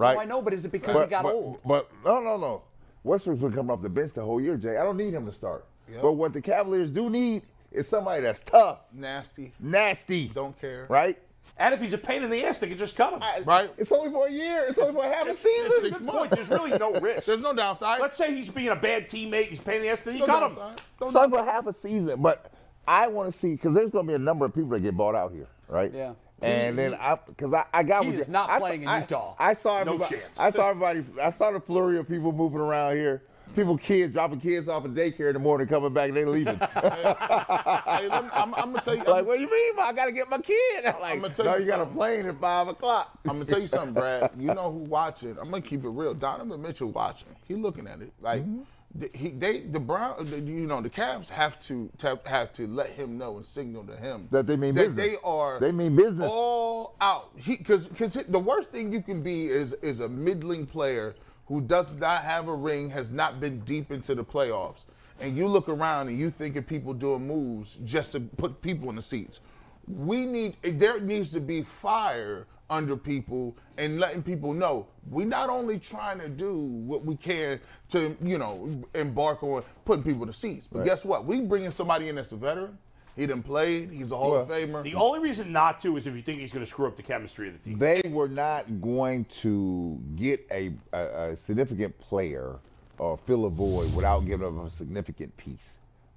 S5: right?
S1: Oh, I know, but is it because he got
S5: but,
S1: old?
S5: But no, no, no. Westbrook's been coming off the bench the whole year, Jay. I don't need him to start. But what the Cavaliers do need is somebody that's tough,
S4: nasty.
S5: nasty,
S4: Don't care.
S5: right?
S3: and if he's a pain in the ass, they can just cut him.
S4: Right.
S5: It's only for a year. It's only for half a
S3: It's
S5: season.
S3: a good point. There's really no (laughs) risk.
S4: There's no downside.
S3: Let's say he's being a bad teammate. He's a pain in the ass. Then you
S4: no
S3: cut him.
S4: downside. No
S5: It's only for half a season. But I want to see because there's going to be a number of people that get bought out here, right?
S1: Yeah.
S5: And then I, because I, I got
S1: He
S5: with
S1: is
S5: you.
S1: not
S5: I saw-
S1: playing in Utah.
S5: I saw
S3: No
S5: everybody.
S3: chance.
S5: I saw everybody. I saw the flurry of people moving around here. People, kids dropping kids off at daycare in the morning, coming back, and they leaving. (laughs)
S4: Hey, me- I'm, I'm gonna tell you.
S5: like, what do you mean? I got to get my kid. (laughs) I'm like,
S4: I'ma tell
S5: no,
S4: you
S5: you got a plane at five o'clock.
S4: I'm gonna tell you something, Brad. You know who watching? I'm gonna keep it real. Donovan Mitchell watching. He looking at it like
S5: Mm-hmm.
S4: The, he, they, the Brown, the, you know, the Cavs have to have, have to let him know and signal to him
S5: That they mean
S4: that
S5: business.
S4: they are.
S5: They mean business.
S4: all out. Because because the worst thing you can be is is a middling player who does not have a ring, has not been deep into the playoffs, and you look around and you think of people doing moves just to put people in the seats. We need there needs to be fire under people and letting people know we're not only trying to do what we can to you know embark on putting people to seats, but guess what? We bringing somebody in that's a veteran. He didn't play. He's a Hall of Famer.
S3: The only reason not to is if you think he's going to screw up the chemistry of the team.
S5: They were not going to get a, a, a significant player or fill a void without giving them a significant piece.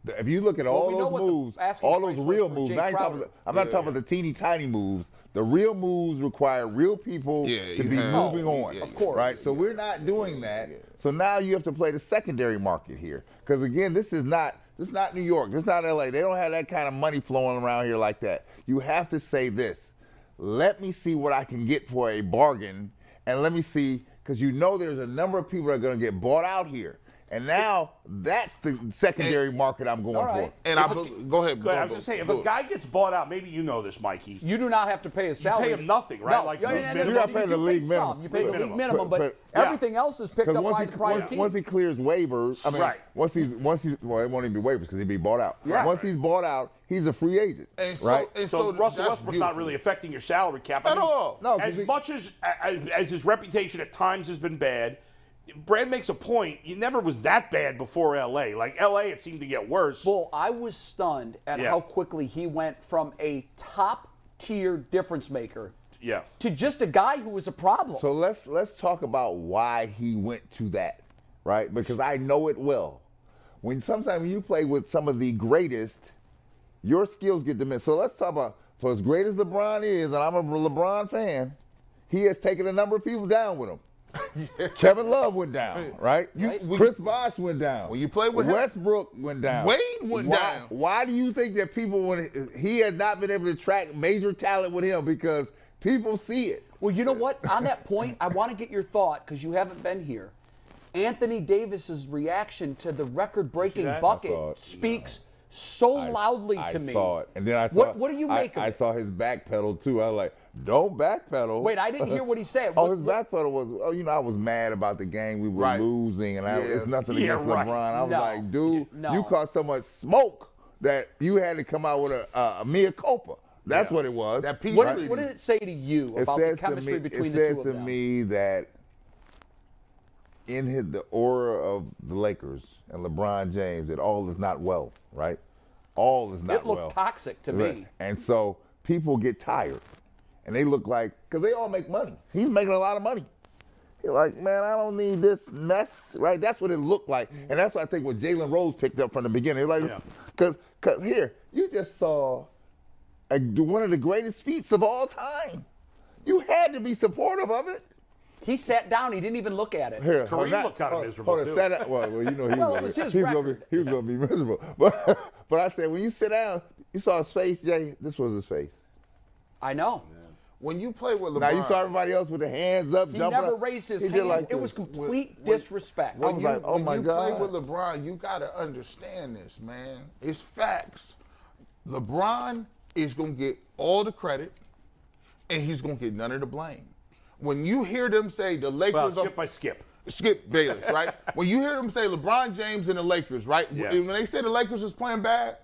S5: If you look at all those moves, all those real moves,
S1: Jay
S5: I ain't talking
S1: Crowder.
S5: about- I'm not talking about the teeny tiny moves. The real moves require real people
S4: Yeah,
S5: to be
S4: have-
S5: moving
S4: Oh,
S5: on.
S4: yeah, Of
S1: course.
S5: Right? So we're not doing that. So now you have to play the secondary market here. Because again, this is not this is not New York. This is not LA. They don't have that kind of money flowing around here like that. You have to say this. Let me see what I can get for a bargain, and let me see because you know there's a number of people that are going to get bought out here, and now that's the secondary market I'm going
S1: All right.
S5: for.
S4: and I bel- go ahead.
S3: Good. I was
S4: go,
S3: going to say, if a guy gets bought out, maybe you know this, Mikey.
S1: You do not have to pay his salary.
S3: him nothing, right?
S1: No,
S3: Like
S1: yeah,
S3: the
S1: yeah, yeah, you
S5: You gotta pay the league minimum.
S1: You pay the
S3: League
S1: league
S3: minimum.
S1: minimum, but,
S5: But-
S3: yeah.
S1: everything else is picked up
S5: once
S1: by
S5: he,
S1: the private
S5: once,
S1: team.
S5: once he clears waivers, I mean,
S3: Right.
S5: once he's once he's well, it won't even be waivers because he'd be bought out.
S1: Yeah.
S5: Once he's bought out, he's a free agent.
S4: And so,
S5: right?
S4: and
S3: So,
S4: so,
S3: Russell
S4: that's
S3: Westbrook's not really affecting your salary cap I
S4: At
S3: mean,
S4: all.
S5: No,
S3: As
S5: he-
S3: much as, as as his reputation at times has been bad, Brad makes a point. He never was that bad before L.A. Like L.A., it seemed to get worse.
S1: Well, I was stunned at
S3: Yeah.
S1: how quickly he went from a top tier difference maker
S3: yeah.
S1: to just a guy who was a problem.
S5: So let's let's talk about why he went to that, right? Because I know it well. When sometimes you play with some of the greatest, your skills get diminished. So let's talk about for as great as LeBron is, and I'm a LeBron fan, he has taken a number of people down with him. (laughs) Kevin Love went down, right?
S4: You- we-
S5: Chris Bosh went down.
S4: When you play with him-
S5: Westbrook went down.
S4: Wade went
S5: why,
S4: down.
S5: Why do you think that people when he has not been able to track major talent with him because people see it?
S1: Well, you know what? On that point, I want to get your thought because you haven't been here. Anthony Davis's reaction to the record-breaking bucket
S5: I saw it.
S1: Speaks so
S5: I-
S1: loudly
S5: I
S1: to me.
S5: I saw it, and then I saw.
S1: What- what do you
S5: I-
S1: make of
S5: I saw his back pedal too. I was like, "Don't back pedal."
S1: Wait, I didn't hear what he said. (laughs)
S5: oh,
S1: What-
S5: his back pedal was. Oh, you know, I was mad about the game we were
S4: Right.
S5: losing, and I, it's nothing
S3: Yeah,
S5: against
S3: right.
S5: LeBron. I was
S1: No.
S5: like, dude,
S1: No.
S5: you caused so much smoke that you had to come out with a, a, a mea culpa. That's what it was.
S4: That peace
S1: What,
S4: treaty.
S1: what did it say to you
S5: it
S1: about the chemistry
S5: me,
S1: between
S5: it
S1: the two of them?
S5: It says to me that in his, the aura of the Lakers and LeBron James, that all is not well, right? All is not well.
S1: it looked
S5: well.
S1: toxic to
S5: Right.
S1: me.
S5: And so people get tired, and they look like because they all make money. He's making a lot of money. You're like, man, I don't need this mess, right? That's what it looked like, mm-hmm. and that's what I think what Jalen Rose picked up from the beginning. Like,
S3: Yeah.
S5: because cause here you just saw a, one of the greatest feats of all time. You had to be supportive of it.
S1: He sat down. He didn't even look at it.
S5: Here,
S3: Kareem
S5: hold
S3: looked kinda miserable,
S5: on,
S3: too.
S5: sat down- well, well, you know he
S1: Well,
S5: was,
S1: it was his
S5: he was gonna be he was gonna be miserable. (laughs) But but I said when you sit down, you saw his face, Jay. This was his face.
S1: I know.
S4: when you play with LeBron,
S5: Now you saw everybody else with their hands up,
S1: He
S5: jumping.
S1: never
S5: up.
S1: raised his
S5: He
S1: hands.
S5: did like
S1: it was complete
S4: When-
S1: disrespect.
S5: I
S4: when
S5: was
S4: you,
S5: like, oh
S4: when
S5: my
S4: you
S5: God.
S4: play with LeBron, you got to understand this, man. It's facts. LeBron is going to get all the credit, and he's going to get none of the blame. When you hear them say the Lakers
S3: Well,
S4: are
S3: skip by skip.
S4: Skip Bayless, right? (laughs) when you hear them say LeBron James and the Lakers, right?
S3: Yeah.
S4: When they say the Lakers was playing bad,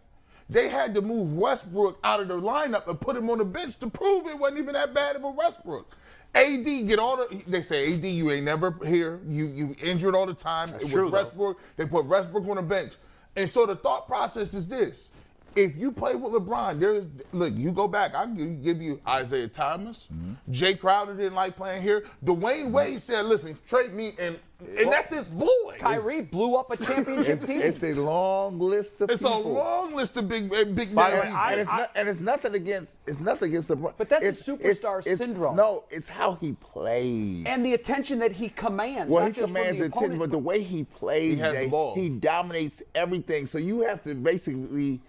S4: they had to move Westbrook out of their lineup and put him on the bench to prove it wasn't even that bad of a Westbrook. AD get all the they say AD you ain't never here you you injured all the time. it was
S3: true, though.
S4: Westbrook. They put Westbrook on the bench, and so the thought process is this: if you play with LeBron, there's look you go back. I give give you Isaiah Thomas,
S5: Mm-hmm.
S4: Jae Crowder didn't like playing here. Dwyane Wade said, "Listen, trade me," and and that's his boy.
S1: Kyrie blew up a (laughs) championship
S5: It's,
S1: team.
S5: it's a long list of
S4: It's a long list of big big
S3: By
S4: men.
S3: way, I-
S5: and, it's not, and it's nothing against it's nothing against LeBron.
S1: But that's a superstar
S5: it's- it's-
S1: syndrome.
S5: No, it's how he plays.
S1: and the attention that he commands.
S5: well,
S1: not
S5: he
S1: just
S5: commands
S1: the
S5: the attention,
S1: opponent,
S5: but the way he plays,
S4: He has the ball.
S5: he dominates everything. So you have to basically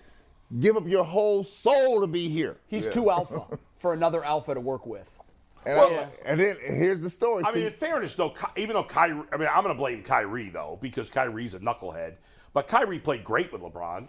S5: give up your whole soul to be here.
S1: he's too (laughs) alpha for another alpha to work with.
S5: And, I- and then here's the story.
S3: I mean, in fairness, though, even though Kyrie, I mean, I'm going to blame Kyrie though because Kyrie's a knucklehead. But Kyrie played great with LeBron.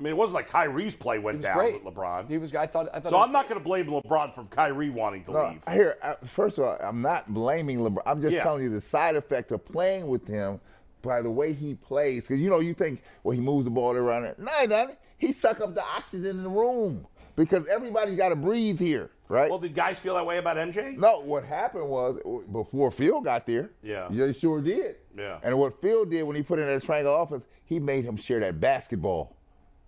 S3: I mean, it wasn't like Kyrie's play went down
S1: great.
S3: with LeBron.
S1: He was. I thought. I thought.
S3: so I'm not going to blame LeBron from Kyrie wanting to
S5: No,
S3: leave.
S5: here, uh, first of all, I'm not blaming LeBron. I'm just
S3: Yeah.
S5: telling you the side effect of playing with him by the way he plays. Because you know, you think, well, he moves the ball around it. No, he doesn't. He suck up the oxygen in the room because everybody's got to breathe here, right?
S3: Well, did guys feel that way about MJ?
S5: no, what happened was before Phil got there,
S3: Yeah.
S5: they sure did.
S3: Yeah.
S5: And what Phil did when he put in that triangle offense, he made him share that basketball.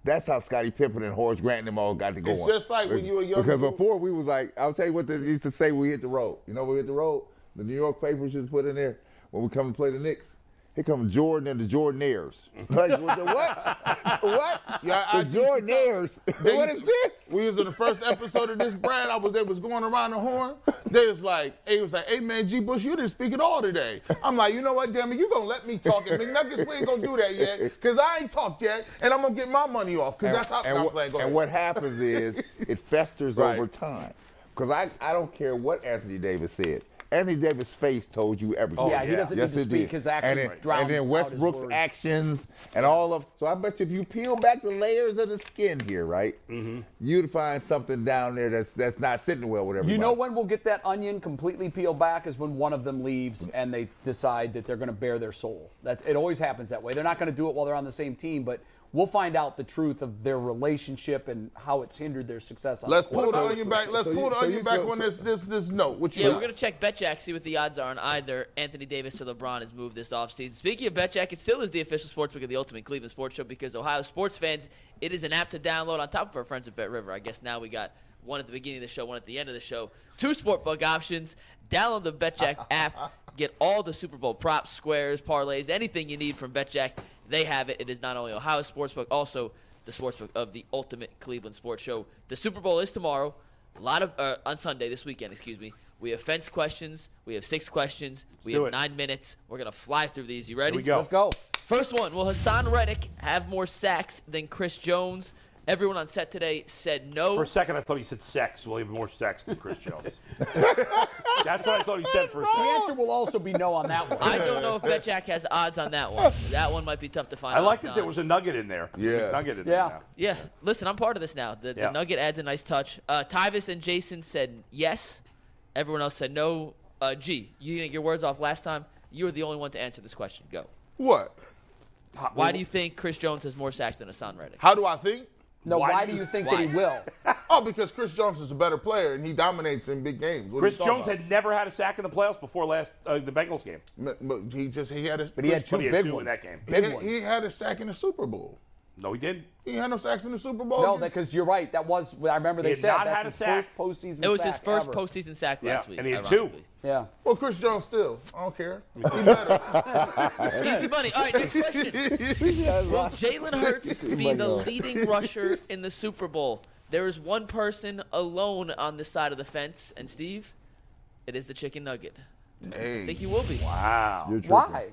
S5: That's how Scottie Pippen and Horace Grant and them all got to go.
S4: It's just like when you were young
S5: Because
S4: dude.
S5: before we was like, I'll tell you what they used to say when we hit the road. You know, when we hit the road, the New York papers used to put in there when we come to play the Knicks. Here come Jordan and the Jordanaires. Like what? The what? what?
S4: Yeah,
S5: the
S4: used to tell-
S5: Jordanaires. What is this?
S4: We was in the first episode of this, Brad. I was they was going around the horn. They was like, hey, was like, hey man, G Bush, you didn't speak at all today. I'm like, you know what, damn it, you gonna let me talk and McNuggets, we ain't gonna do that yet, cause I ain't talked yet, and I'm gonna get my money off, cause that's how
S5: and,
S4: I'm
S5: what,
S4: playing. Go
S5: and what happens is it festers
S4: Right.
S5: over time. Because I, I don't care what Anthony Davis said. Anthony Davis' face told you everything.
S1: Oh, Yeah, he doesn't
S5: Yes,
S1: need to speak.
S5: did.
S1: His actions
S5: and and then Westbrook's actions and all of. So I bet you if you peel back the layers of the skin here, right,
S1: Mm-hmm.
S5: you'd find something down there that's that's not sitting well with everybody.
S1: You know when we'll get that onion completely peeled back is when one of them leaves and they decide that they're going to bare their soul. That it always happens that way. They're not going to do it while they're on the same team, but we'll find out the truth of their relationship and how it's hindered their success. On
S4: Let's
S1: the
S4: pull
S1: court.
S4: the
S5: So-
S4: onion back. Let's
S5: so
S4: pull
S5: you-
S4: the
S5: so
S4: onion
S5: you-
S4: back
S5: so-
S4: on this this this note. What you
S7: Yeah,
S4: got?
S7: we're going to check BetJack, see what the odds are on either Anthony Davis or LeBron has moved this offseason. Speaking of BetJack, it still is the official sportsbook of the Ultimate Cleveland Sports Show because Ohio sports fans, it is an app to download on top of our friends at Bet River. I guess now we got one at the beginning of the show, one at the end of the show. Two sportbook options. Download the BetJack (laughs) app. Get all the Super Bowl props, squares, parlays, anything you need from BetJack. They have it. It is not only Ohio sportsbook, also the sportsbook of the Ultimate Cleveland Sports Show. The Super Bowl is tomorrow. A lot of uh, on Sunday this weekend, excuse me. We have fence questions. We have six questions. we have
S3: it.
S7: nine minutes. We're gonna fly through these. You ready?
S3: Here we go.
S1: Let's go.
S7: First one. Will Haason Reddick have more sacks than Chris Jones? Everyone on set today said no.
S3: For a second, I thought he said sex. Will he have more sex than Chris (laughs) Jones? That's what I thought he said for a second.
S1: The answer will also be no on that one.
S7: I don't know if BetJack has odds on that one. That one might be tough to find.
S3: I like
S7: odds
S3: that there was a nugget in there.
S5: Yeah.
S3: nugget in
S1: Yeah.
S3: there. now.
S7: Yeah, listen, I'm part of this now. The,
S3: Yeah.
S7: the Nugget adds a nice touch. Uh, Tyvis and Jason said yes. Everyone else said no. Uh, G, you didn't get your words off last time. You were the only one to answer this question. Go.
S4: What?
S7: Why do you think Chris Jones has more sacks than Haason Reddick?
S4: How do I think?
S1: No,
S3: Why
S1: why,
S3: do
S1: do
S3: you-
S1: you think
S7: why?
S1: that he will? (laughs)
S4: Oh, because Chris Jones is a better player and he dominates in big games. What
S3: Chris Jones
S4: about?
S3: had never had a sack in the playoffs before last uh, the Bengals game.
S4: But- but he just he had a
S1: But he had two
S3: he had
S1: big
S3: two in
S1: ones.
S3: that game.
S4: he,
S1: Big
S4: had,
S1: ones.
S4: he had a sack in the Super Bowl.
S3: No, he didn't.
S4: He had no sacks in the Super Bowl.
S1: No, because you're right. That was I remember they
S3: had
S1: said
S3: not
S1: that's
S3: had a sack.
S1: first postseason.
S7: It was his
S1: sack
S7: first
S1: ever.
S7: postseason sack
S3: Yeah,
S7: last week.
S3: and he had two.
S1: Yeah.
S4: well, Chris Jones still. I don't care. (laughs) (laughs)
S7: Easy money. All right, next question. (laughs) Will Jalen Hurts be the leading rusher in the Super Bowl? There is one person alone on this side of the fence, and Steve, it is the chicken nugget. I think
S4: hey,
S7: he will be.
S3: Wow.
S5: You're.
S1: Why?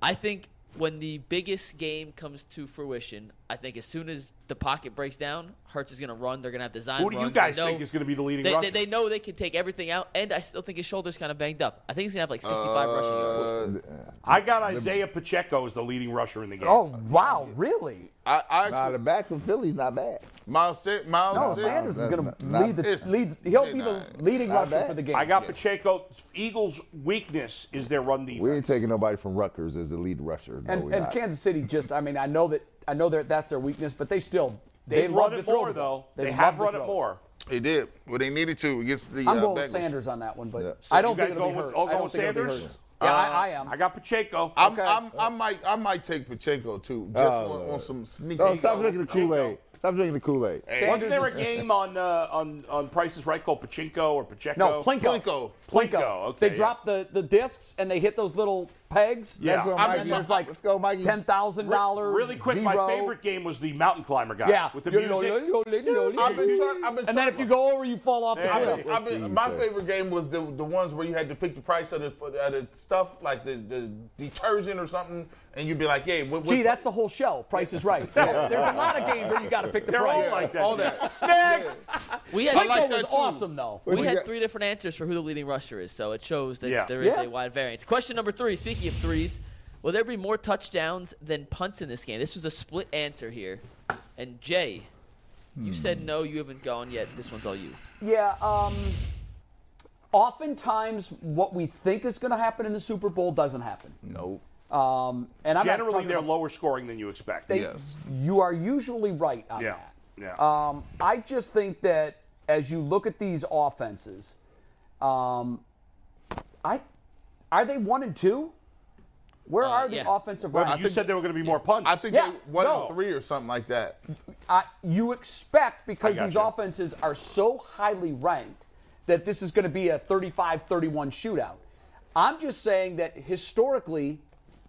S7: I think when the biggest game comes to fruition, I think as soon as the pocket breaks down, Hurts is going to run. They're going to have design.
S3: Who do you guys
S7: know-
S3: think is going to be the leading
S7: They,
S3: rusher?
S7: they, they know they can take everything out, and I still think his shoulder's kind of banged up. I think he's going to have like 65 rushing yards.
S4: uh,
S3: I got Isaiah Pacheco as the leading rusher in the game.
S1: Oh wow, really?
S4: I, I
S5: Nah,
S4: actually,
S5: the back from Philly's not bad.
S4: Miles, Sa- Miles,
S1: No,
S4: Sa-
S1: Sanders is going to lead the lead. He'll be the
S4: not-
S1: leading
S5: not
S1: rusher
S5: bad.
S1: for the game.
S3: I got Pacheco. Eagles' weakness is their run defense.
S5: We ain't taking nobody from Rutgers as the lead rusher. No,
S1: and and. Kansas City just. I mean, I know that I know that that's their weakness, but they still they
S3: They've
S1: love
S3: run
S1: to
S3: it
S1: throw
S3: more though. They
S1: love
S3: have run it more.
S4: They did what they needed to against the.
S1: I'm
S4: uh,
S1: going with
S4: Bengals.
S1: Sanders on that one, but
S5: Yeah.
S1: I don't
S3: guys
S1: think it'll be
S3: going with-
S1: hurt.
S3: all
S1: I
S3: going
S1: think it'll be
S3: Sanders?
S1: hurt. Yeah, I, I am.
S3: I got Pacheco.
S4: I'm,
S1: Okay.
S4: I'm, I might, I might take Pacheco too, just
S5: Oh,
S4: on, on some sneaky.
S5: No, stop
S4: uh,
S5: drinking the Kool Aid. Stop drinking the Kool Aid.
S3: Wasn't there a game on uh, on on Prices Right called Pachinko or Pacheco?
S1: no, Plinko.
S4: Plinko.
S3: Plinko, okay,
S1: they
S3: yeah.
S1: drop the, the discs and they hit those little pegs.
S3: Yeah.
S5: Let's go,
S4: I mean,
S5: Mikey.
S1: there's like
S5: Let's go, Mikey.
S1: ten thousand dollars.
S3: Really quick, my favorite game was the mountain climber guy
S1: Yeah.
S3: with the music.
S4: I've been trying. I've been
S1: And then if you go over, you fall off the cliff.
S4: I've been, my favorite game was the the ones where you had to pick the price of the, of the stuff like the, the detergent or something, and you'd be like, "Hey, what, what
S1: Gee, that's the whole show. Price is right. There's a lot of games where you got to pick the
S3: They're
S1: price.
S3: all like that.
S4: all that." (laughs)
S3: Next.
S7: We had,
S4: like that
S1: was
S4: too.
S1: awesome though.
S7: we
S5: you
S7: had
S5: got?
S7: three different answers for who the leading rusher is, so it shows that
S3: Yeah.
S7: there is
S1: Yeah.
S7: a wide variance. Question number three. Speaking of threes, will there be more touchdowns than punts in this game? This was a split answer here. And Jay, you said no, you haven't gone yet. This one's all you.
S1: Yeah. Um, oftentimes, what we think is going to happen in the Super Bowl doesn't happen.
S4: Nope.
S1: Um, and I'm
S3: Generally, they're
S1: about-
S3: lower scoring than you expect.
S1: they-
S4: Yes.
S1: You are usually right on
S3: Yeah.
S1: that.
S3: Yeah.
S1: Um, I just think that as you look at these offenses, um, I are they one and two? Where
S7: Uh,
S1: are the
S7: yeah.
S1: offensive
S3: Well,
S1: lines?
S3: you said there were going to be more punts.
S4: I think
S1: Yeah,
S4: they one
S1: no.
S4: and three or something like that.
S1: I, you expect because
S3: I
S1: these
S3: gotcha.
S1: offenses are so highly ranked that this is going to be a 35-31 shootout. I'm just saying that historically,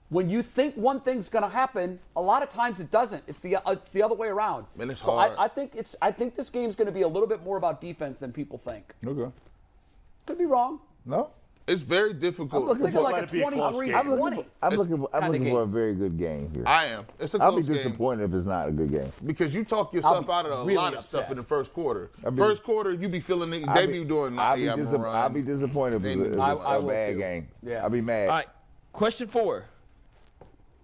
S1: when you think one thing's going to happen, a lot of times it doesn't. It's the uh, it's the other way around.
S4: And it's
S1: so
S4: hard.
S1: I, I think it's I think this game's going to be a little bit more about defense than people think.
S5: Okay.
S1: Could be wrong.
S5: No.
S4: It's very difficult.
S5: I'm looking for-
S1: like a
S3: be a close
S1: 23
S3: game.
S5: I'm looking for, I'm looking for, I'm looking for a very good game here.
S4: I am. It's a
S5: I'll
S4: close
S5: be
S4: game.
S5: disappointed if it's not a good game.
S4: Because you talk yourself out of a
S1: really
S4: lot of
S1: upset.
S4: stuff in the first quarter.
S5: Be-
S4: first quarter, you be feeling it.
S5: I'll
S4: They
S5: be-
S4: be doing
S5: I'll be,
S4: yeah, I'm
S5: dis-
S4: gonna run.
S5: I'll be disappointed if it's a,
S4: do.
S1: I-
S5: a
S1: I will
S5: bad
S1: too.
S5: game.
S1: Yeah.
S5: I'll be mad.
S7: All right. Question four.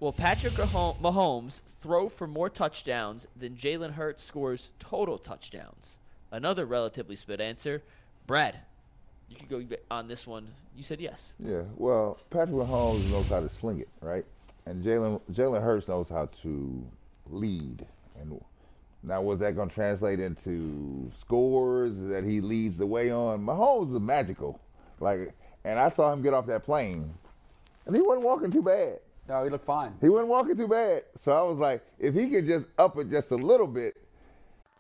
S7: Will Patrick Mahomes throw for more touchdowns than Jalen Hurts scores total touchdowns? Another relatively split answer. Brad, you could go on this one. You said yes.
S5: Yeah, well, Patrick Mahomes knows how to sling it, right? And Jalen Jalen Hurts knows how to lead. And now, was that going to translate into scores that he leads the way on? Mahomes is magical, like, and I saw him get off that plane, and he wasn't walking too bad.
S1: No, he looked fine.
S5: He wasn't walking too bad. So I was like, if he could just up it just a little bit,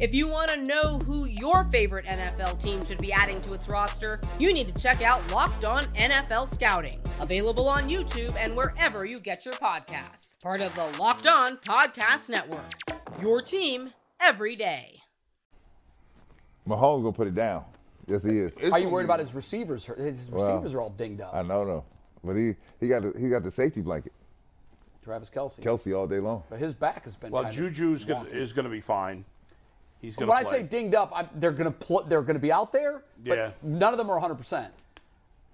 S6: If you want to know who your favorite NFL team should be adding to its roster, you need to check out Locked On NFL Scouting, available on YouTube and wherever you get your podcasts. Part of the Locked On Podcast Network. Your team every day.
S5: Mahomes gonna put it down. Yes, he is.
S1: Are you worried about his receivers? His
S5: Well,
S1: receivers are all dinged up.
S5: I know, no, but he he got the, he got the safety blanket.
S1: Travis Kelce.
S5: Kelce all day long.
S1: But his back has been.
S3: Well,
S1: kind of
S3: Juju's gonna, is going to be fine. He's
S1: When
S3: going to
S1: I
S3: play.
S1: say dinged up, I'm, they're going to pl- they're going to be out there. but
S3: Yeah.
S1: None of them are 100. percent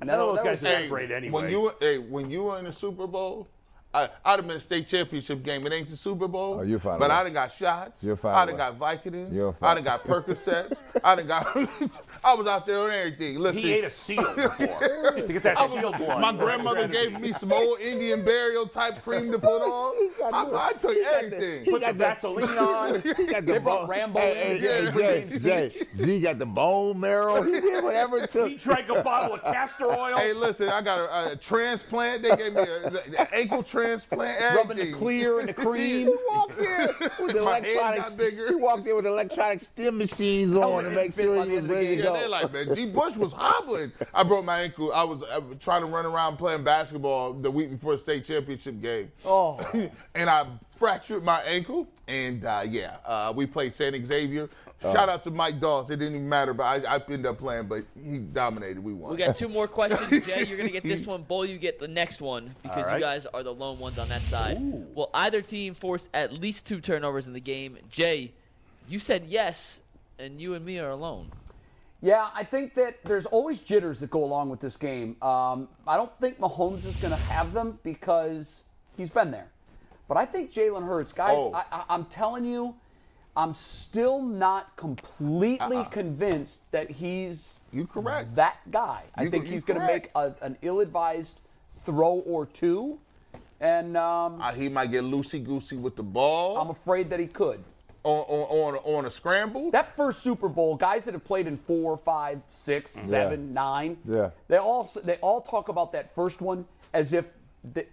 S3: None of those guys
S1: was-
S3: are that
S4: Hey,
S3: great anyway.
S4: When you were- hey, when you were in the Super Bowl, I, I'd have been a state championship game. It ain't the Super Bowl.
S5: Oh, you'll find
S4: But
S5: a way. (laughs)
S4: I done got shots.
S5: You'll find
S4: I
S5: a
S4: done
S5: way.
S4: got Vicodins.
S5: You'll
S4: I
S5: find-
S4: done got Percocets. I done got. I was out there on everything. Listen,
S3: he ate a seal before (laughs) to get that seal blood.
S4: My grandmother gave me some old Indian burial type cream to put (laughs) on. I, I took everything.
S3: Put the Vaseline on.
S5: He got
S1: They
S5: the
S1: brought
S5: bone.
S1: Rambo
S5: Hey,
S1: in
S5: hey,
S1: again,
S5: hey,
S1: pregame
S5: Jay,
S1: speech.
S5: Jay, G got the bone marrow. He did whatever it took.
S3: He drank a bottle of castor oil.
S4: Hey, listen, I got a, a transplant. They gave me an ankle transplant.
S1: Rubbing the clear and the (laughs) cream.
S5: He walked in (laughs) with the
S4: My head
S5: electronic.
S4: got bigger.
S5: He walked in with electronic stim machines on to make sure he was
S1: end of the
S5: ready to
S1: game.
S4: Yeah,
S5: go.
S4: they like, man, (laughs) G. Bush was hobbling. I broke my ankle. I was uh, trying to run around playing basketball the week before the state championship game.
S1: Oh.
S4: and I fractured my ankle. And uh, yeah, uh, we played San Xavier. Shout out to Mike Doss. It didn't even matter, but I, I ended up playing, but he dominated. We won.
S7: We got two more questions, (laughs) Jay. You're gonna get this one. Bull, you get the next one because
S3: All right.
S7: you guys are the lone ones on that side. Will either team force at least two turnovers in the game? Jay, you said yes, and you and me are alone.
S1: Yeah, I think that there's always jitters that go along with this game. Um, I don't think Mahomes is going to have them because he's been there. But I think Jalen Hurts, guys,
S4: Oh.
S1: I, I, I'm telling you, I'm still not completely convinced that he's
S4: You correct.
S1: that guy. I think he's going to make a, an ill-advised throw or two, and um,
S4: Uh, he might get loosey goosey with the ball
S1: I'm afraid that he could.
S4: on, on, on, on a scramble.
S1: That first Super Bowl, guys that have played in four, five, six, seven, nine,
S5: Yeah.
S1: they all they all talk about that first one as if the,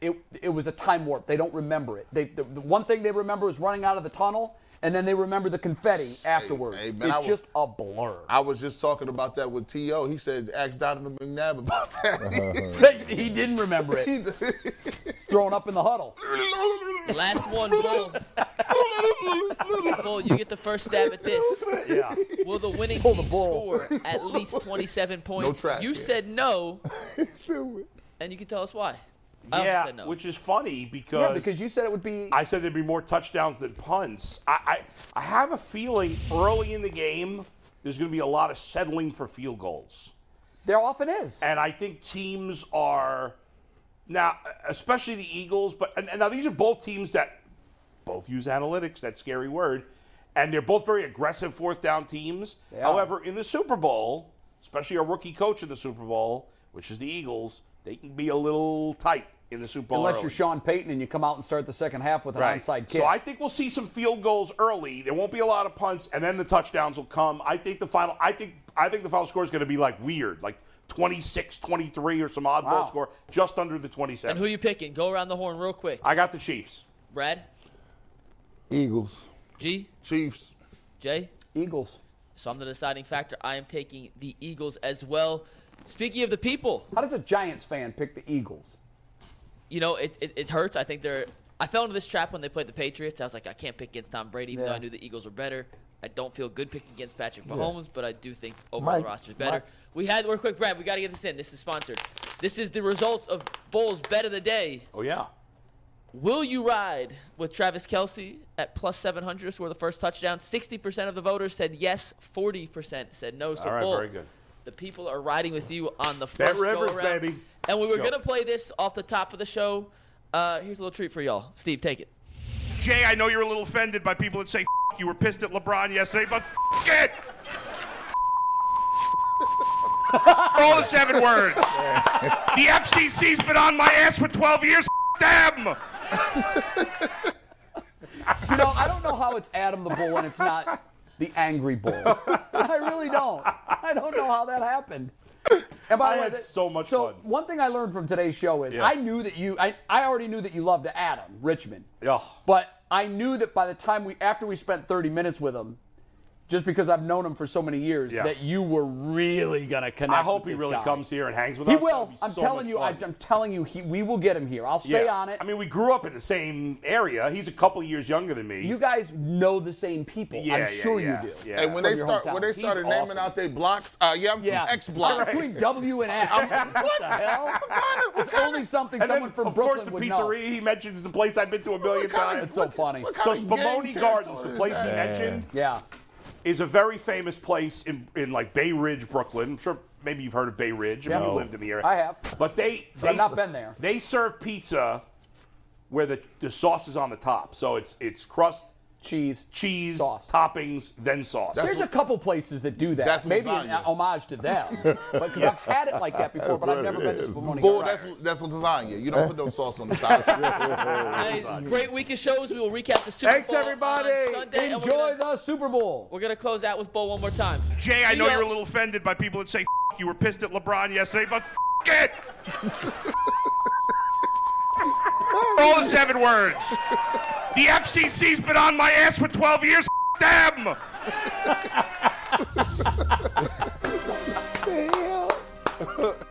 S1: it, it was a time warp. They don't remember it. They, the, the one thing they remember is running out of the tunnel, and then they remember the confetti afterwards.
S4: hey, man,
S1: it's
S4: was-
S1: just a blur.
S4: I was just talking about that with T.O. He said, ask Donovan McNabb about that. Uh-huh. (laughs) (laughs)
S1: he didn't remember it. He's (laughs) thrown up in the huddle.
S7: Last one, Bull. Bull, you get the first stab at this.
S3: yeah.
S7: Will the winning
S1: Pull
S7: team
S1: bull.
S7: score at least 27 points?
S4: trash,
S7: you
S4: yeah.
S7: said no, and you can tell us why. I
S3: Yeah,
S7: said no.
S3: which is funny because,
S1: Yeah, because you said it would be.
S3: I said there'd be more touchdowns than punts. I, I, I have a feeling early in the game there's going to be a lot of settling for field goals.
S1: there often is.
S3: And I think teams are now, especially the Eagles, but and, and now these are both teams that both use analytics, that scary word, and they're both very aggressive fourth down teams.
S1: They.
S3: However, in the Super Bowl, especially a rookie coach in the Super Bowl, which is the Eagles, they can be a little tight in the Super Bowl.
S1: Unless
S3: early.
S1: you're Sean Payton and you come out and start the second half with an
S3: Right.
S1: onside kick.
S3: So I think we'll see some field goals early. There won't be a lot of punts, and then the touchdowns will come. I think the final. I think. I think the final score is going to be like weird, like 26, 23, or some oddball
S1: Wow.
S3: score, just under the 27.
S7: and who you picking? Go around the horn real quick.
S3: I got the Chiefs.
S7: Brad,
S5: Eagles.
S7: G,
S4: Chiefs.
S7: Jay.
S1: Eagles.
S7: So I'm the deciding factor. I am taking the Eagles as well. Speaking of the people,
S1: How does a Giants fan pick the Eagles?
S7: you know, it, it, it hurts. I think they're. I fell into this trap when they played the Patriots. I was like, I can't pick against Tom Brady, even though I knew the Eagles were better. I don't feel good picking against Patrick Mahomes, but I do think overall
S5: Mike-
S7: the roster's better.
S5: Mike-
S7: We had, we're quick, Brad. We got to get this in. This is sponsored. This is the results of Bulls Bet of the Day.
S3: Oh yeah.
S7: Will you ride with Travis Kelce at plus 700 to score the first touchdown? 60% of the voters said yes, 40% said no. So
S3: All right,
S7: Bull,
S3: very good.
S7: The people are riding with you on the
S3: Bet
S7: first
S3: Rivers,
S7: go around.
S3: baby.
S7: And we were
S3: Go.
S7: going to play this off the top of the show. Uh, here's a little treat for y'all. Steve, take it.
S8: Jay, I know you're a little offended by people that say F- you were pissed at LeBron yesterday, but F- it. All the seven words. The FCC's been on my ass for 12 years. F- them.
S1: You know, I don't know how it's Adam the Bull and it's not the Angry Bull. (laughs) I really don't. I don't know how that happened. And by
S3: I
S1: the way, that-
S3: so much
S1: so
S3: fun.
S1: one thing I learned from today's show is
S3: Yeah.
S1: I knew that you, I, I already knew that you loved Adam Richman.
S3: Yeah.
S1: But I knew that by the time we, after we spent 30 minutes with him, just because I've known him for so many years,
S3: Yeah.
S1: that you were really gonna connect.
S3: I hope
S1: with
S3: he
S1: this
S3: really
S1: guy.
S3: comes here and hangs with
S1: He
S3: us. That
S1: will. I'm
S3: so
S1: telling you. I,
S3: fun.
S1: I'm telling you. He, we will get him here. I'll stay
S3: Yeah.
S1: on it.
S3: I mean, we grew up in the same area. He's a couple years younger than me.
S1: you guys know the same people.
S3: Yeah,
S1: I'm
S3: yeah,
S1: sure
S3: yeah,
S1: you do.
S3: yeah.
S4: And when
S1: From
S4: they start
S1: hometown.
S4: when they
S3: He's
S4: started naming
S3: awesome.
S4: out their blocks, uh, yeah, I'm
S1: Yeah.
S4: from X block.
S1: Between W and X. what the hell? It's only something
S3: and
S1: someone
S3: then,
S1: from
S3: of
S1: Brooklyn
S3: course, the pizzeria he mentions is the place I've been to a million times.
S1: It's so funny.
S3: So
S4: kind of gang
S3: Spumoni Gardens, the place he mentioned,
S1: Yeah.
S3: Is a very famous place in, in like Bay Ridge, Brooklyn. I'm sure maybe you've heard of Bay Ridge. I mean,
S1: Yeah.
S3: you lived in the area.
S1: I have.
S3: But they, they
S1: I've not been there.
S3: They serve pizza where the, the sauce is on the top. So it's it's crust,
S1: Cheese.
S3: cheese,
S1: Sauce.
S3: toppings, then sauce.
S1: There's a couple places that do that.
S4: That's
S1: Maybe in
S4: lasagna.
S1: homage to them. (laughs) but because I've had it like that before, but I've never been to Spumoni
S4: Bull,
S1: Gardens.
S4: that's that's lasagna. You don't put no sauce on the side. (laughs)
S7: Guys, great week of shows. We will recap the Super
S3: Thanks,
S7: Bowl Thanks
S3: everybody.
S7: on Sunday,
S1: Enjoy
S7: gonna,
S1: the Super Bowl.
S7: we're gonna close out with Bo one more time.
S8: Jay, I know
S7: ya.
S8: you're a little offended by people that say F- you were pissed at LeBron yesterday, but F- it. (laughs) All the seven words. The FCC's been on my ass for 12 years. F- them. (laughs) (laughs)